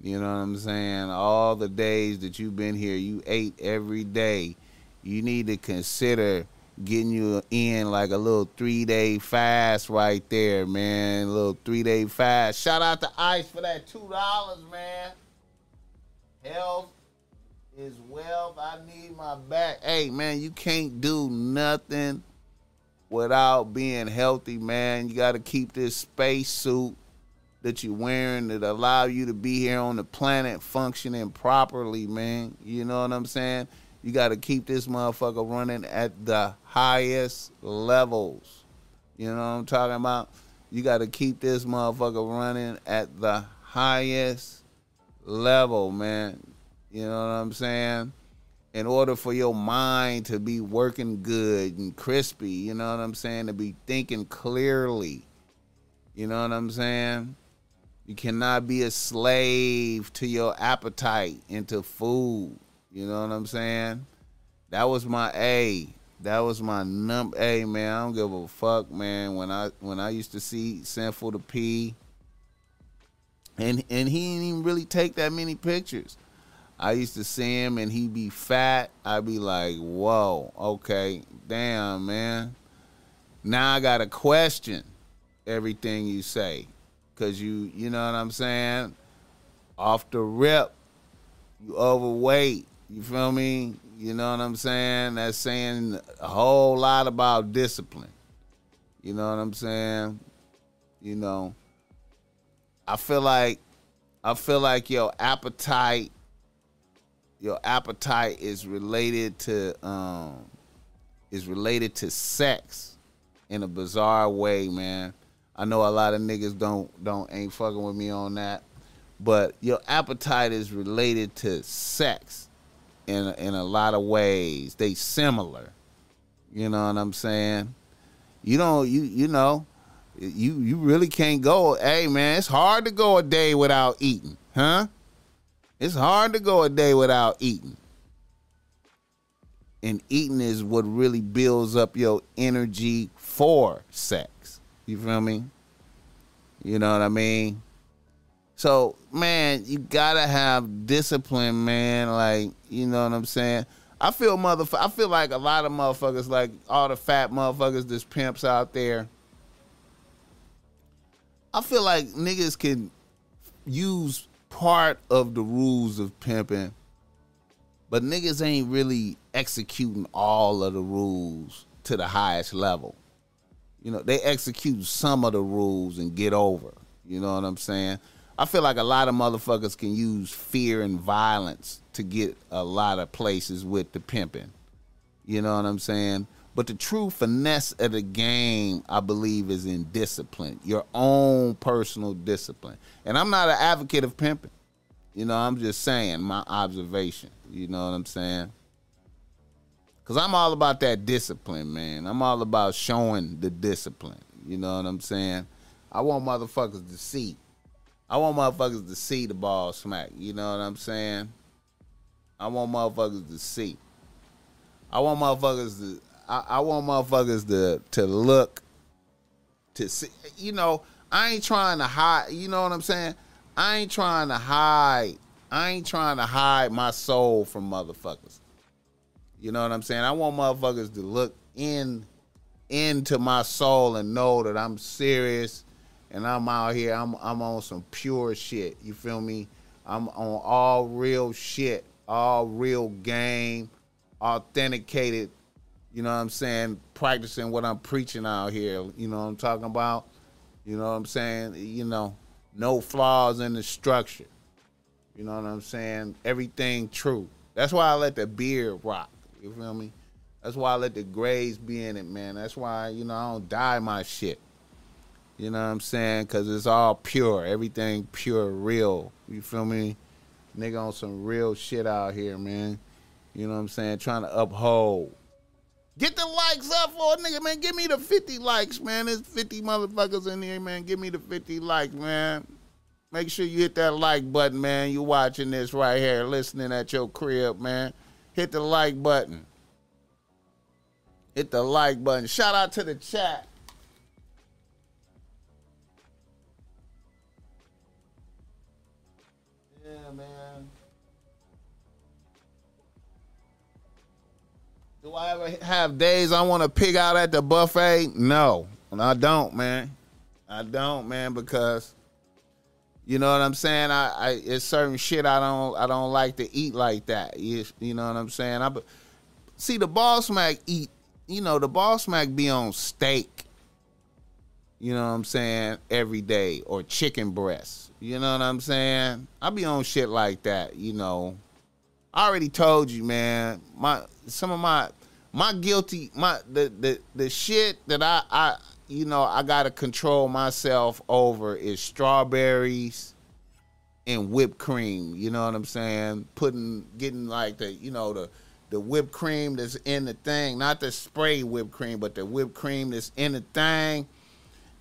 you know what I'm saying? All the days that you've been here, you ate every day. You need to consider getting you in like a little three day fast right there, man. A little three day fast. Shout out to Ice for that two dollars, man. Health is wealth. I need my back. Hey, man, you can't do nothing without being healthy, man. You got to keep this space suit that you're wearing that allow you to be here on the planet functioning properly, man. You know what I'm saying? You got to keep this motherfucker running at the highest levels. You know what I'm talking about? You got to keep this motherfucker running at the highest level, man. You know what I'm saying? In order for your mind to be working good and crispy, you know what I'm saying? To be thinking clearly. You know what I'm saying? You cannot be a slave to your appetite into food. You know what I'm saying? That was my A. That was my number A, man. I don't give a fuck, man. When I when I used to see Sinful to P, and and he didn't even really take that many pictures. I used to see him and he'd be fat. I'd be like, whoa, okay, damn, man. now I gotta question everything you say. Cause you you know what I'm saying? Off the rip, you overweight. You feel me? You know what I'm saying? That's saying a whole lot about discipline. You know what I'm saying? You know, I feel like I feel like your appetite your appetite is related to um is related to sex in a bizarre way, man. I know a lot of niggas don't don't ain't fucking with me on that, but your appetite is related to sex in in a lot of ways. They similar. You know what I'm saying? You don't you you know you you really can't go. Hey man, it's hard to go a day without eating, huh? It's hard to go a day without eating. And eating is what really builds up your energy for sex. You feel me? You know what I mean? So, man, you gotta have discipline, man. Like, you know what I'm saying? I feel motherfucker. I feel like a lot of motherfuckers, like all the fat motherfuckers, this pimps out there. I feel like niggas can use part of the rules of pimping, but niggas ain't really executing all of the rules to the highest level. You know, they execute some of the rules and get over. You know what I'm saying? I feel like a lot of motherfuckers can use fear and violence to get a lot of places with the pimping. You know what I'm saying? But the true finesse of the game, I believe, is in discipline, your own personal discipline. And I'm not an advocate of pimping. You know, I'm just saying my observation. You know what I'm saying? Cause I'm all about that discipline, man. I'm all about showing the discipline. You know what I'm saying? I want motherfuckers to see. I want motherfuckers to see the Boss Mac. You know what I'm saying? I want motherfuckers to see. I want motherfuckers to I, I want motherfuckers to to look to see. You know, I ain't trying to hide. You know what I'm saying? I ain't trying to hide. I ain't trying to hide my soul from motherfuckers. You know what I'm saying? I want motherfuckers to look in into my soul and know that I'm serious and I'm out here. I'm I'm on some pure shit. You feel me? I'm on all real shit, all real game, authenticated you know what I'm saying, practicing what I'm preaching out here. You know what I'm talking about? You know what I'm saying? You know, no flaws in the structure. You know what I'm saying? Everything true. That's why I let the beard rock. You feel me? That's why I let the grays be in it, man. That's why, you know, I don't dye my shit. You know what I'm saying? Because it's all pure. Everything pure, real. You feel me? Nigga on some real shit out here, man. You know what I'm saying? Trying to uphold Get the likes up for a nigga, man. Give me the 50 likes, man. There's 50 motherfuckers in here, man. Give me the 50 likes, man. Make sure you hit that like button, man. You watching this right here, listening at your crib, man. Hit the like button. Hit the like button. Shout out to the chat. Do I ever have days I want to pig out at the buffet? No, I don't, man. I don't, man, because you know what I'm saying. I, I it's certain shit I don't I don't like to eat like that. You, you know what I'm saying. I see the Boss Mac eat. You know the Boss Mac be on steak. You know what I'm saying every day or chicken breast. You know what I'm saying. I be on shit like that. You know I already told you, man. My some of my my guilty my the the the shit that I I you know I gotta control myself over is strawberries and whipped cream. You know what I'm saying? Putting getting like the you know the the whipped cream that's in the thing, not the spray whipped cream, but the whipped cream that's in the thing,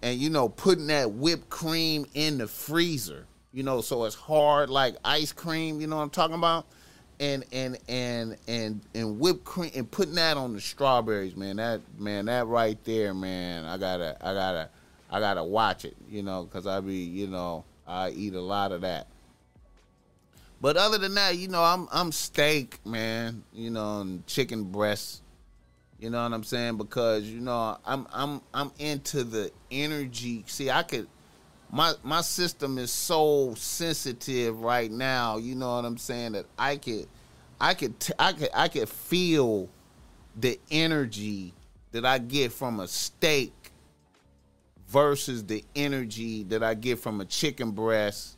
and you know putting that whipped cream in the freezer. You know, so it's hard like ice cream. You know what I'm talking about? And and and and and whipped cream and putting that on the strawberries, man. That man, that right there, man. I gotta, I gotta, I gotta watch it, you know, because I be, you know, I eat a lot of that. But other than that, you know, I'm I'm steak, man. You know, and chicken breasts. You know what I'm saying? Because you know I'm I'm I'm into the energy. See, I could my my system is so sensitive right now. You know what I'm saying? That I could I could t- I could I could feel the energy that I get from a steak versus the energy that I get from a chicken breast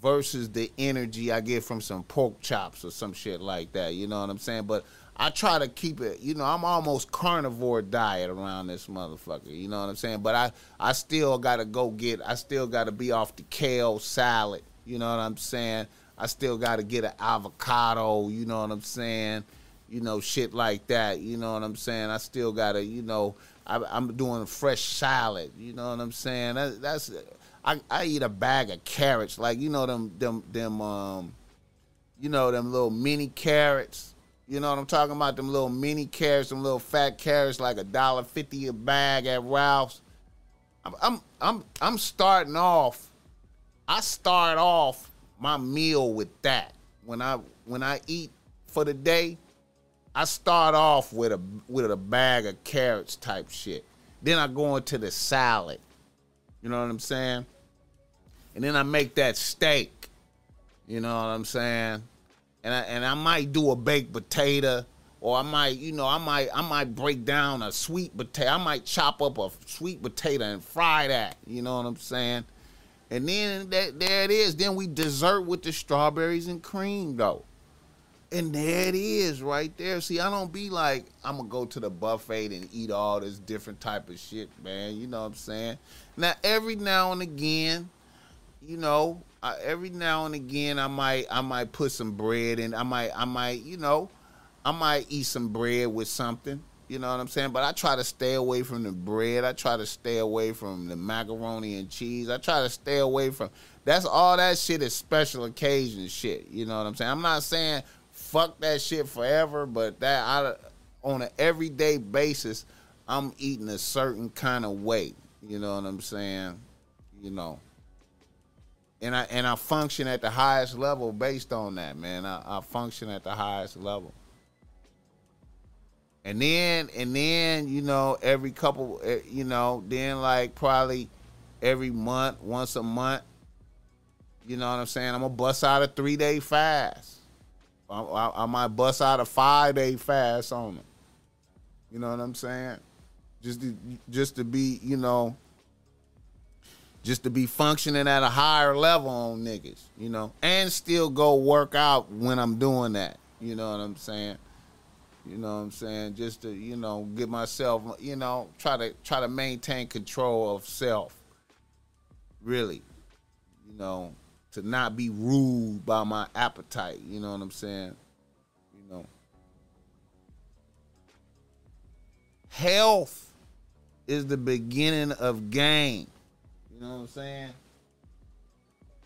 versus the energy I get from some pork chops or some shit like that. You know what I'm saying? But I try to keep it, you know, I'm almost carnivore diet around this motherfucker. You know what I'm saying? But I, I still gotta go get, I still gotta be off the kale salad. You know what I'm saying? I still gotta get an avocado. You know what I'm saying? You know, shit like that. You know what I'm saying? I still gotta, you know, I, am doing a fresh salad. You know what I'm saying? That, that's, I, I eat a bag of carrots, like you know them, them, them, um, you know them little mini carrots you know what I'm talking about? Them little mini carrots, them little fat carrots, like a dollar fifty a bag at Ralph's. I'm, I'm I'm I'm starting off. I start off my meal with that. When I when I eat for the day, I start off with a with a bag of carrots type shit. Then I go into the salad. You know what I'm saying? And then I make that steak. You know what I'm saying? And I, and I might do a baked potato, or I might, you know, I might I might break down a sweet potato. I might chop up a sweet potato and fry that. You know what I'm saying? And then that, there it is. Then we dessert with the strawberries and cream though. And there it is right there. See, I don't be like, I'm gonna go to the buffet and eat all this different type of shit, man. You know what I'm saying? Now every now and again, you know, I, every now and again I might I might put some bread in. I might I might you know I might eat some bread with something. You know what I'm saying? But I try to stay away from the bread. I try to stay away from the macaroni and cheese. I try to stay away from that's all that shit is special occasion shit. You know what I'm saying? I'm not saying fuck that shit forever, but that I on an everyday basis, I'm eating a certain kind of way. You know what I'm saying? You know and I and I function at the highest level based on that, man. I, I function at the highest level. And then and then you know every couple eh, you know then like probably every month once a month you know what I'm saying I'm gonna bust out a three day fast I, I, I might bust out a five day fast on them you know what I'm saying just to, just to be you know just to be functioning at a higher level on niggas, you know, and still go work out when I'm doing that. You know what I'm saying? You know what I'm saying? Just to, you know, get myself, you know, try to try to maintain control of self. Really. You know, to not be ruled by my appetite, you know what I'm saying? You know. Health is the beginning of gain. You know what I'm saying?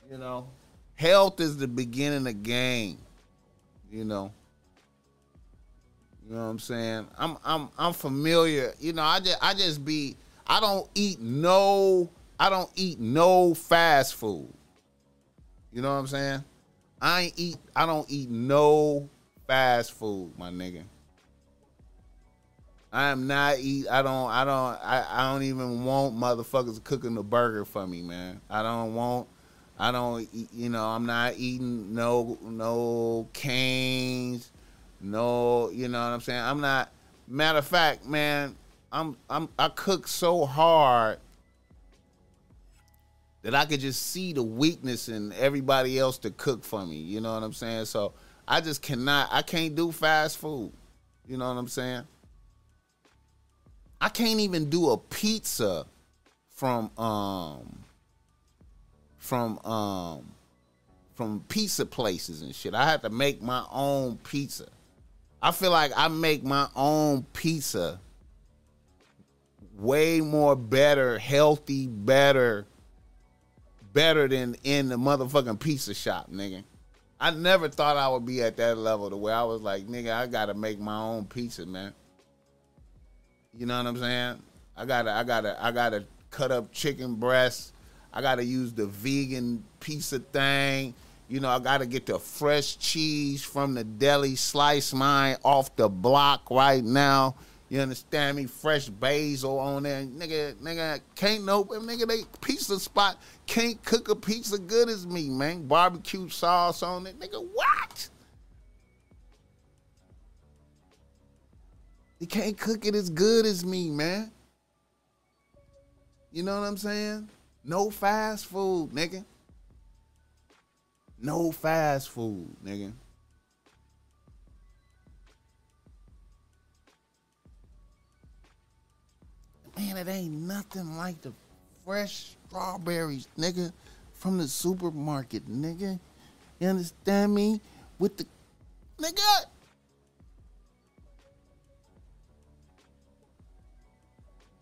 You know, health is the beginning of game. You know. You know what I'm saying? I'm I'm I'm familiar. You know, I just I just be I don't eat no I don't eat no fast food. You know what I'm saying? I ain't eat I don't eat no fast food, my nigga. I am not eat. I don't. I don't. I, I don't even want motherfuckers cooking the burger for me, man. I don't want. I don't. You know. I'm not eating no no Cane's. No. You know what I'm saying. I'm not. Matter of fact, man. I'm. I'm. I cook so hard that I could just see the weakness in everybody else to cook for me. You know what I'm saying? So I just cannot. I can't do fast food. You know what I'm saying? I can't even do a pizza from um from um from pizza places and shit. I have to make my own pizza. I feel like I make my own pizza way more better, healthy, better, better than in the motherfucking pizza shop, nigga. I never thought I would be at that level to where I was like, nigga, I gotta make my own pizza, man. You know what I'm saying? I gotta, I gotta, I gotta cut up chicken breasts. I gotta use the vegan pizza thing. You know, I gotta get the fresh cheese from the deli, slice mine off the block right now. You understand me? Fresh basil on there, nigga. Nigga can't no nigga. They pizza spot can't cook a pizza good as me, man. Barbecue sauce on it, nigga. What? You can't cook it as good as me, man. You know what I'm saying? No fast food, nigga. No fast food, nigga. Man, it ain't nothing like the fresh strawberries, nigga, from the supermarket, nigga. You understand me? With the nigga.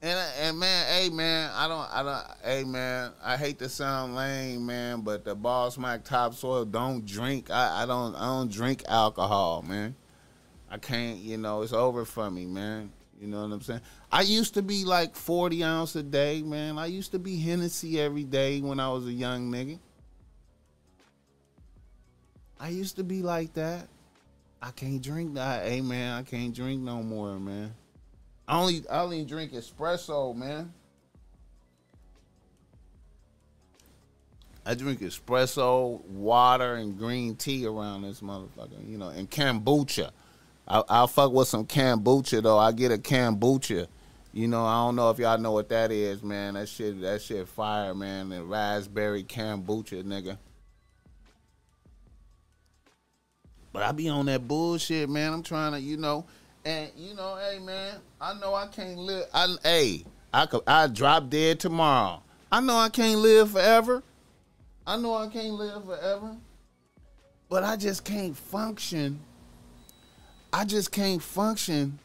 And and man, hey man, I don't I don't hey man, I hate to sound lame, man, but the Boss Mac topsoil don't drink. I, I don't I don't drink alcohol, man. I can't, you know, it's over for me, man. You know what I'm saying? I used to be like 40 ounce a day, man. I used to be Hennessy every day when I was a young nigga. I used to be like that. I can't drink that. Hey man, I can't drink no more, man. I only I only drink espresso, man. I drink espresso, water, and green tea around this motherfucker, you know, and kombucha. I, I'll fuck with some kombucha though. I get a kombucha. You know, I don't know if y'all know what that is, man. That shit, that shit fire, man. The raspberry kombucha, nigga. But I be on that bullshit, man. I'm trying to, you know, and you know, hey man, I know I can't live. I hey, I could I drop dead tomorrow. I know I can't live forever. I know I can't live forever. But I just can't function. I just can't function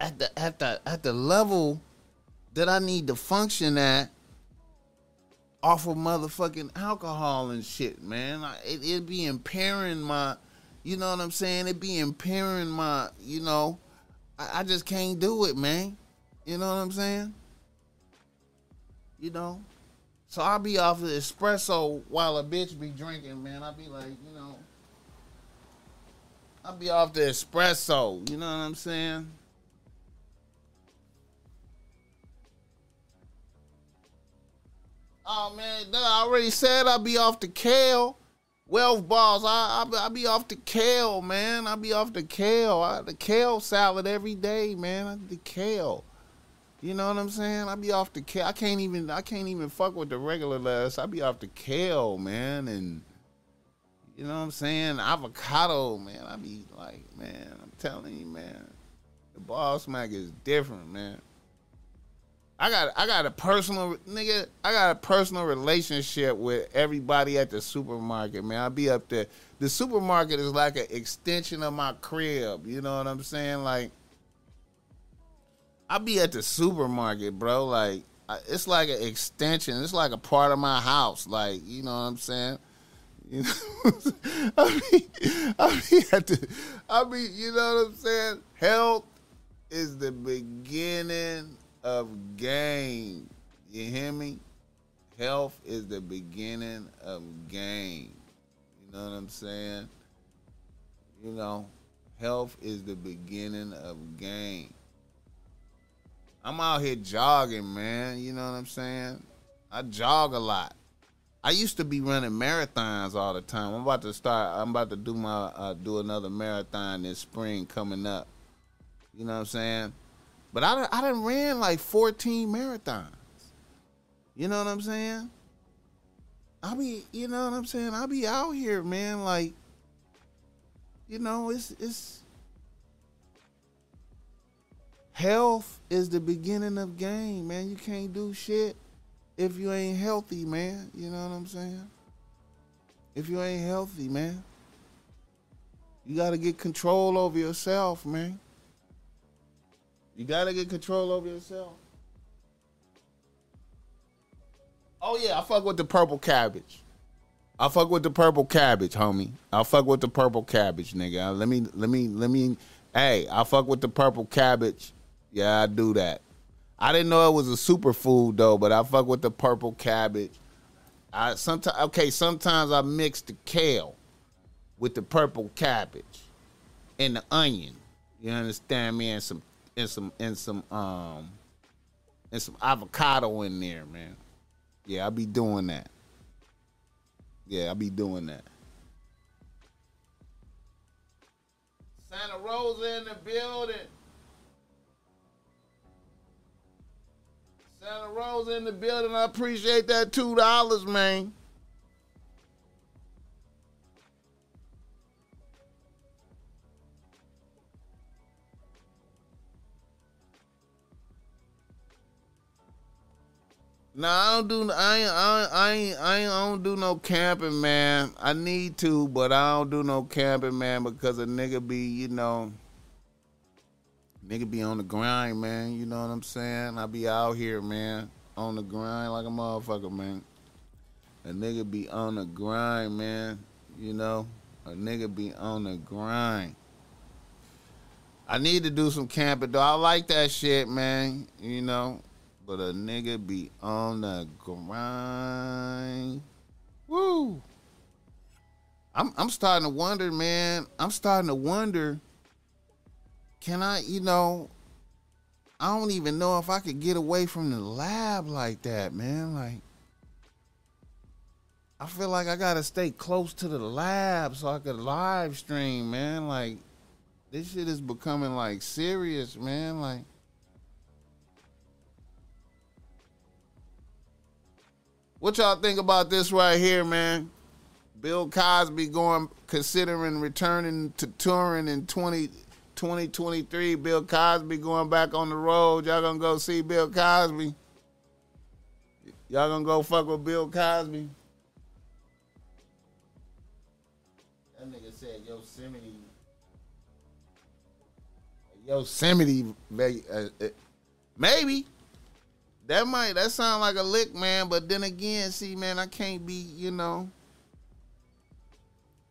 at the at the at the level that I need to function at off of motherfucking alcohol and shit, man. It, it'd be impairing my you know what I'm saying? It be impairing my, you know, I, I just can't do it, man. You know what I'm saying? You know? So I'll be off the espresso while a bitch be drinking, man. I'll be like, you know, I'll be off the espresso. You know what I'm saying? Oh man, I already said I'll be off the kale. Wealth balls, I, I I be off the kale, man. I be off the kale. I, the kale salad every day, man. The kale. You know what I'm saying? I be off the kale. I can't even I can't even fuck with the regular lettuce. I be off the kale, man, and you know what I'm saying? Avocado, man. I be like, man, I'm telling you, man. The boss mac is different, man. I got I got a personal nigga. I got a personal relationship with everybody at the supermarket, man. I be up there. The supermarket is like an extension of my crib. You know what I'm saying? Like I be at the supermarket, bro. Like it's like an extension. It's like a part of my house. Like you know what I'm saying? You know, I mean, I mean, at the, I you know what I'm saying? Health is the beginning of game. You hear me? Health is the beginning of game. You know what I'm saying? You know, health is the beginning of game. I'm out here jogging, man. You know what I'm saying? I jog a lot. I used to be running marathons all the time. I'm about to start. I'm about to do my uh, do another marathon this spring coming up. You know what I'm saying? But I, I done ran like 14 marathons. You know what I'm saying? I'll be, you know what I'm saying? I'll be out here, man. Like, you know, it's, it's, health is the beginning of game, man. You can't do shit if you ain't healthy, man. You know what I'm saying? If you ain't healthy, man. You got to get control over yourself, man. You gotta get control over yourself. Oh yeah, I fuck with the purple cabbage. I fuck with the purple cabbage, homie. I fuck with the purple cabbage, nigga. Uh, let me, let me, let me. Hey, I fuck with the purple cabbage. Yeah, I do that. I didn't know it was a superfood though, but I fuck with the purple cabbage. I sometimes okay, sometimes I mix the kale with the purple cabbage and the onion You understand me? And some and some and some um and some avocado in there, man. Yeah, I'll be doing that. Yeah, I'll be doing that. Santa Rosa in the building. Santa Rosa in the building. I appreciate that two dollars, man. No, I don't do. I ain't, I ain't, I ain't, I don't do no camping, man. I need to, but I don't do no camping, man, because a nigga be, you know, nigga be on the grind, man. You know what I'm saying? I be out here, man, on the grind like a motherfucker, man. A nigga be on the grind, man. You know, a nigga be on the grind. I need to do some camping, though. I like that shit, man. You know, but a nigga be on the grind. Woo. I'm I'm starting to wonder, man. I'm starting to wonder. Can I, you know, I don't even know if I could get away from the lab like that, man. Like I feel like I gotta stay close to the lab so I could live stream, man. Like this shit is becoming like serious, man. Like What y'all think about this right here, man? Bill Cosby going considering returning to touring in 20, 2023. Bill Cosby going back on the road. Y'all gonna go see Bill Cosby? Y'all gonna go fuck with Bill Cosby? That nigga said Yosemite. Yosemite, uh, uh, maybe. That might that sound like a lick, man. But then again, see, man, I can't be, you know,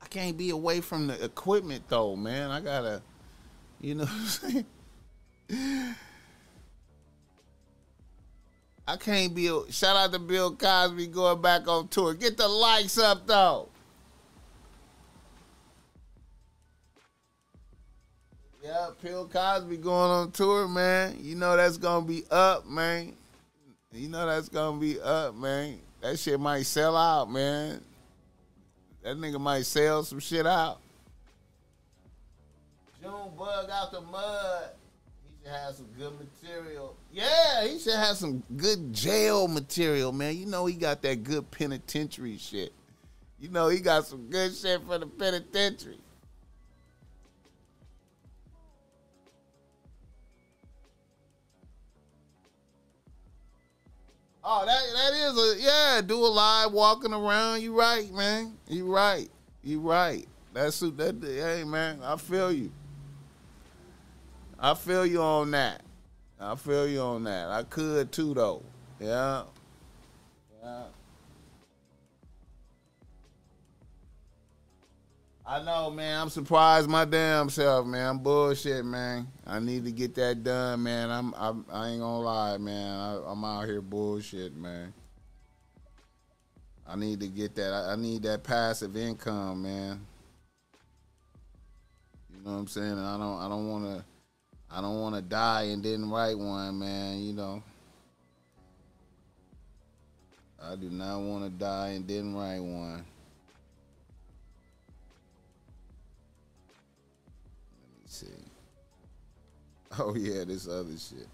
I can't be away from the equipment though, man. I gotta, you know, I can't be. Shout out to Bill Cosby going back on tour. Get the likes up though. Yeah, Bill Cosby going on tour, man. You know that's gonna be up, man. You know that's gonna be up, man. That shit might sell out, man. That nigga might sell some shit out. June bug out the mud. He should have some good material. Yeah, he should have some good jail material, man. You know he got that good penitentiary shit. You know he got some good shit for the penitentiary. Oh, that that is a yeah. Do a live walking around. You right, man. You right. You right. That's that. Hey, man. I feel you. I feel you on that. I feel you on that. I could too, though. Yeah. I know, man. I'm surprised my damn self, man. I'm bullshit, man. I need to get that done, man. I'm, I'm I ain't gonna lie, man. I, am out here bullshit, man. I need to get that. I, I need that passive income, man. You know what I'm saying? I don't, I don't want to, I don't want to die and didn't write one, man. You know. I do not want to die and didn't write one. Oh yeah, this other shit.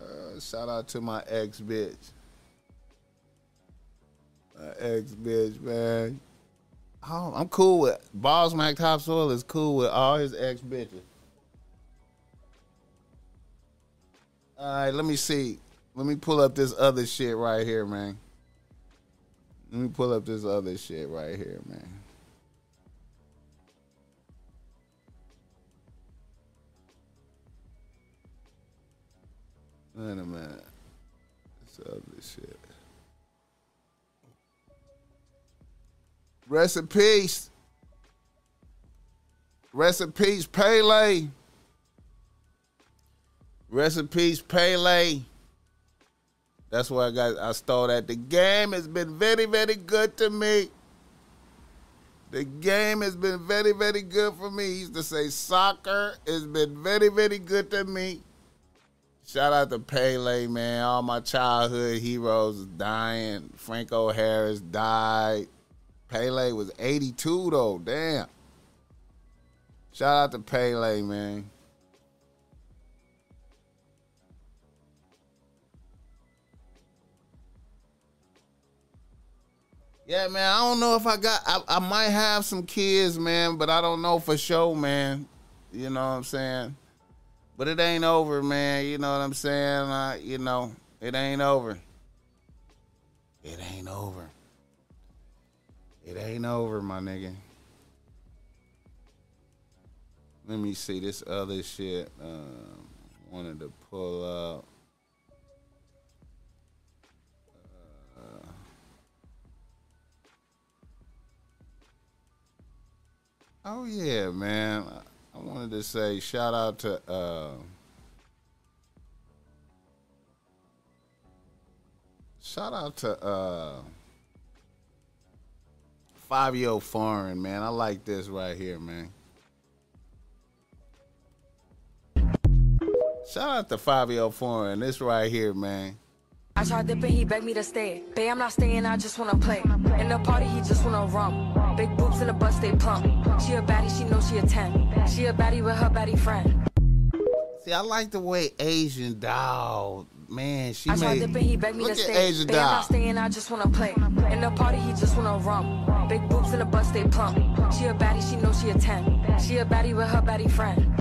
Uh, shout out to my ex bitch. My ex bitch, man. Oh, I'm cool with Boss Mac Topsoil is cool with all his ex bitches. All right, let me see. Let me pull up this other shit right here, man. Let me pull up this other shit right here, man. Wait a minute. This other shit. Rest in peace. Rest in peace, Pele. Rest in peace, Pele. That's why I got I stole that. The game has been very, very good to me. The game has been very, very good for me. He used to say soccer has been very, very good to me. Shout out to Pele, man. All my childhood heroes dying. Franco Harris died. Pele was 82 though. Damn. Shout out to Pele, man. Yeah, man. I don't know if I got. I, I might have some kids, man, but I don't know for sure, man. You know what I'm saying? But it ain't over, man. You know what I'm saying? I, you know, it ain't over. It ain't over. It ain't over, my nigga. Let me see this other shit. Um, wanted to pull up. Oh yeah, man. I wanted to say shout out to uh, shout out to uh, year foreign man. I like this right here, man. Shout out to year foreign. This right here, man. I tried dipping, he begged me to stay. Babe, I'm not staying, I just wanna play. In the party, he just wanna rum. Big boobs in the bus, they plump. She a baddie, she know she a 10. She a baddie with her baddie friend. See, I like the way Asian doll, man. She I made. dipping, he begged me Look to at Babe, I'm not staying, I just wanna play. In the party, he just wanna rum. Big boobs in the bus, they plump. She a baddie, she know she a 10. She a baddie with her baddie friend.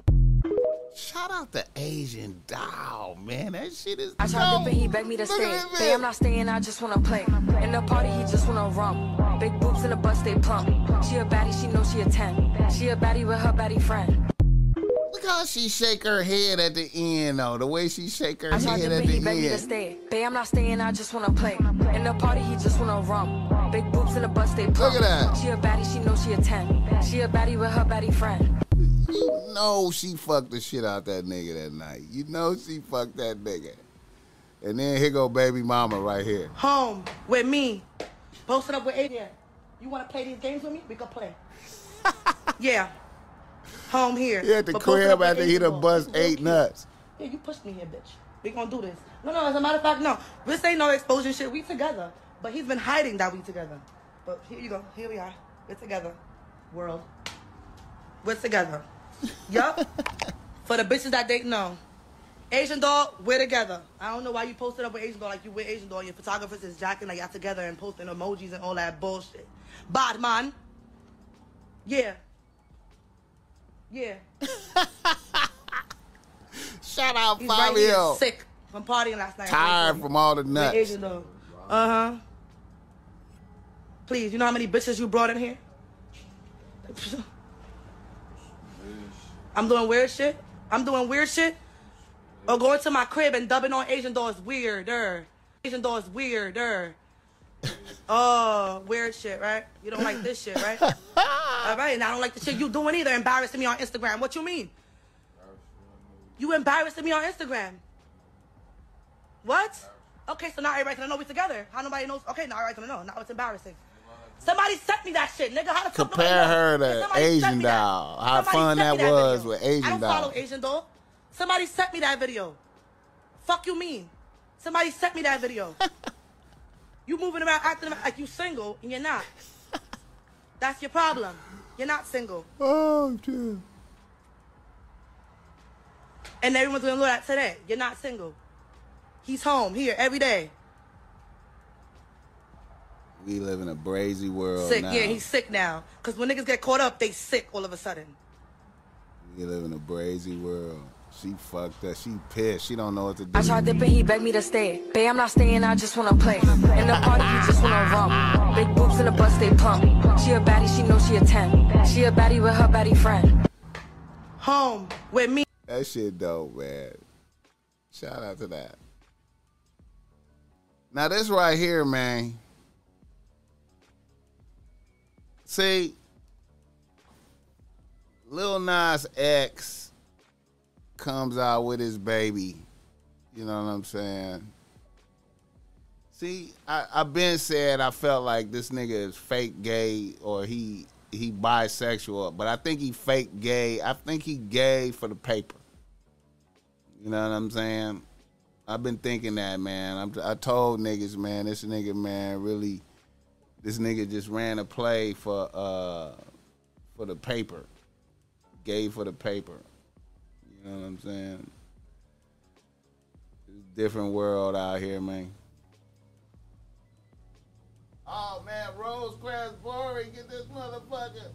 Shout out to Asian doll, man. That shit is. I tried dipping, he begged me to Look stay. Babe, I'm not staying, I just wanna play. In the party, he just wanna rum. Big boobs in the bus, they plump. She a baddie, she know she a 10. She a baddie with her baddie friend. Look how she shake her head at the end, though. The way she shake her I tried head to at but he the begged me to stay. Babe, I'm not staying, I just wanna play. In the party, he just wanna rum. Big boobs in the bus, they plump. Look at that. She a baddie, she know she a 10. She a baddie with her baddie friend. Know she fucked the shit out that nigga that night. You know she fucked that nigga. And then here go baby mama right here. home with me, posted up with Aiden. You want to play these games with me? We can play. yeah, home here. He at the But crib after he done bust This is real eight nuts. Yeah, you pushed me here, bitch. We gonna do this. No, no. As a matter of fact, no. This ain't no exposure shit. We together. But he's been hiding that we together. But here you go. Here we are. We're together. World. We're together. Yup. For the bitches that didn't know. Asian doll, we're together. I don't know why you posted up with Asian doll like you with Asian doll. Your photographers is jacking like y'all together and posting emojis and all that bullshit. Bad man. Yeah. Yeah. Shout out He's right here Fabio. sick from partying last night. Tired from all the With nuts. Asian doll. Uh huh. Please, you know how many bitches you brought in here? I'm doing weird shit. I'm doing weird shit. Or going to my crib and dubbing on Asian doll is weirder. Asian doll is weirder. Oh, weird shit, right? You don't like this shit, right? All right, and I don't like the shit you doing either. Embarrassing me on Instagram. What you mean? You embarrassing me on Instagram. What? Okay, so now everybody's gonna know we together. How nobody knows? Okay, now everybody's gonna know. Now it's embarrassing. Somebody sent me that shit, nigga. How the fuck Compare her to If somebody sent Asian doll. How somebody fun that was video. with Asian Doll. I don't doll. follow Asian doll. Somebody sent me that video. Fuck you mean? Somebody sent me that video. you moving around acting like you single and you're not. That's your problem. You're not single. Oh, shit. And everyone's gonna know that today. You're not single. He's home here every day. We live in a brazy world sick. now. Yeah, he's sick now. Cause when niggas get caught up, they sick all of a sudden. We live in a brazy world. She fucked up. She pissed. She don't know what to do. I tried dipping, he begged me to stay. Babe, I'm not staying, I just wanna play. In the party, he just wanna rum. Big boobs in the bus, they plump. She a baddie, she know she a 10. She a baddie with her baddie friend. Home with me. That shit dope, man. Shout out to that. Now this right here, man. See, Lil Nas X comes out with his baby. You know what I'm saying? See, I, I've been said I felt like this nigga is fake gay or he he bisexual, but I think he fake gay. I think he gay for the paper. You know what I'm saying? I've been thinking that, man. I'm, I told niggas, man, this nigga, man, really, this nigga just ran a play for uh for the paper, gay for the paper. You know what I'm saying? It's a different world out here, man. Oh man, Rose Rosecrans boring. Get this motherfucker.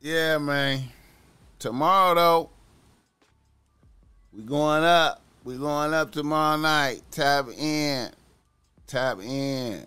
Yeah, man. Tomorrow though, we going up. We going up tomorrow night. Tap in. Tap in.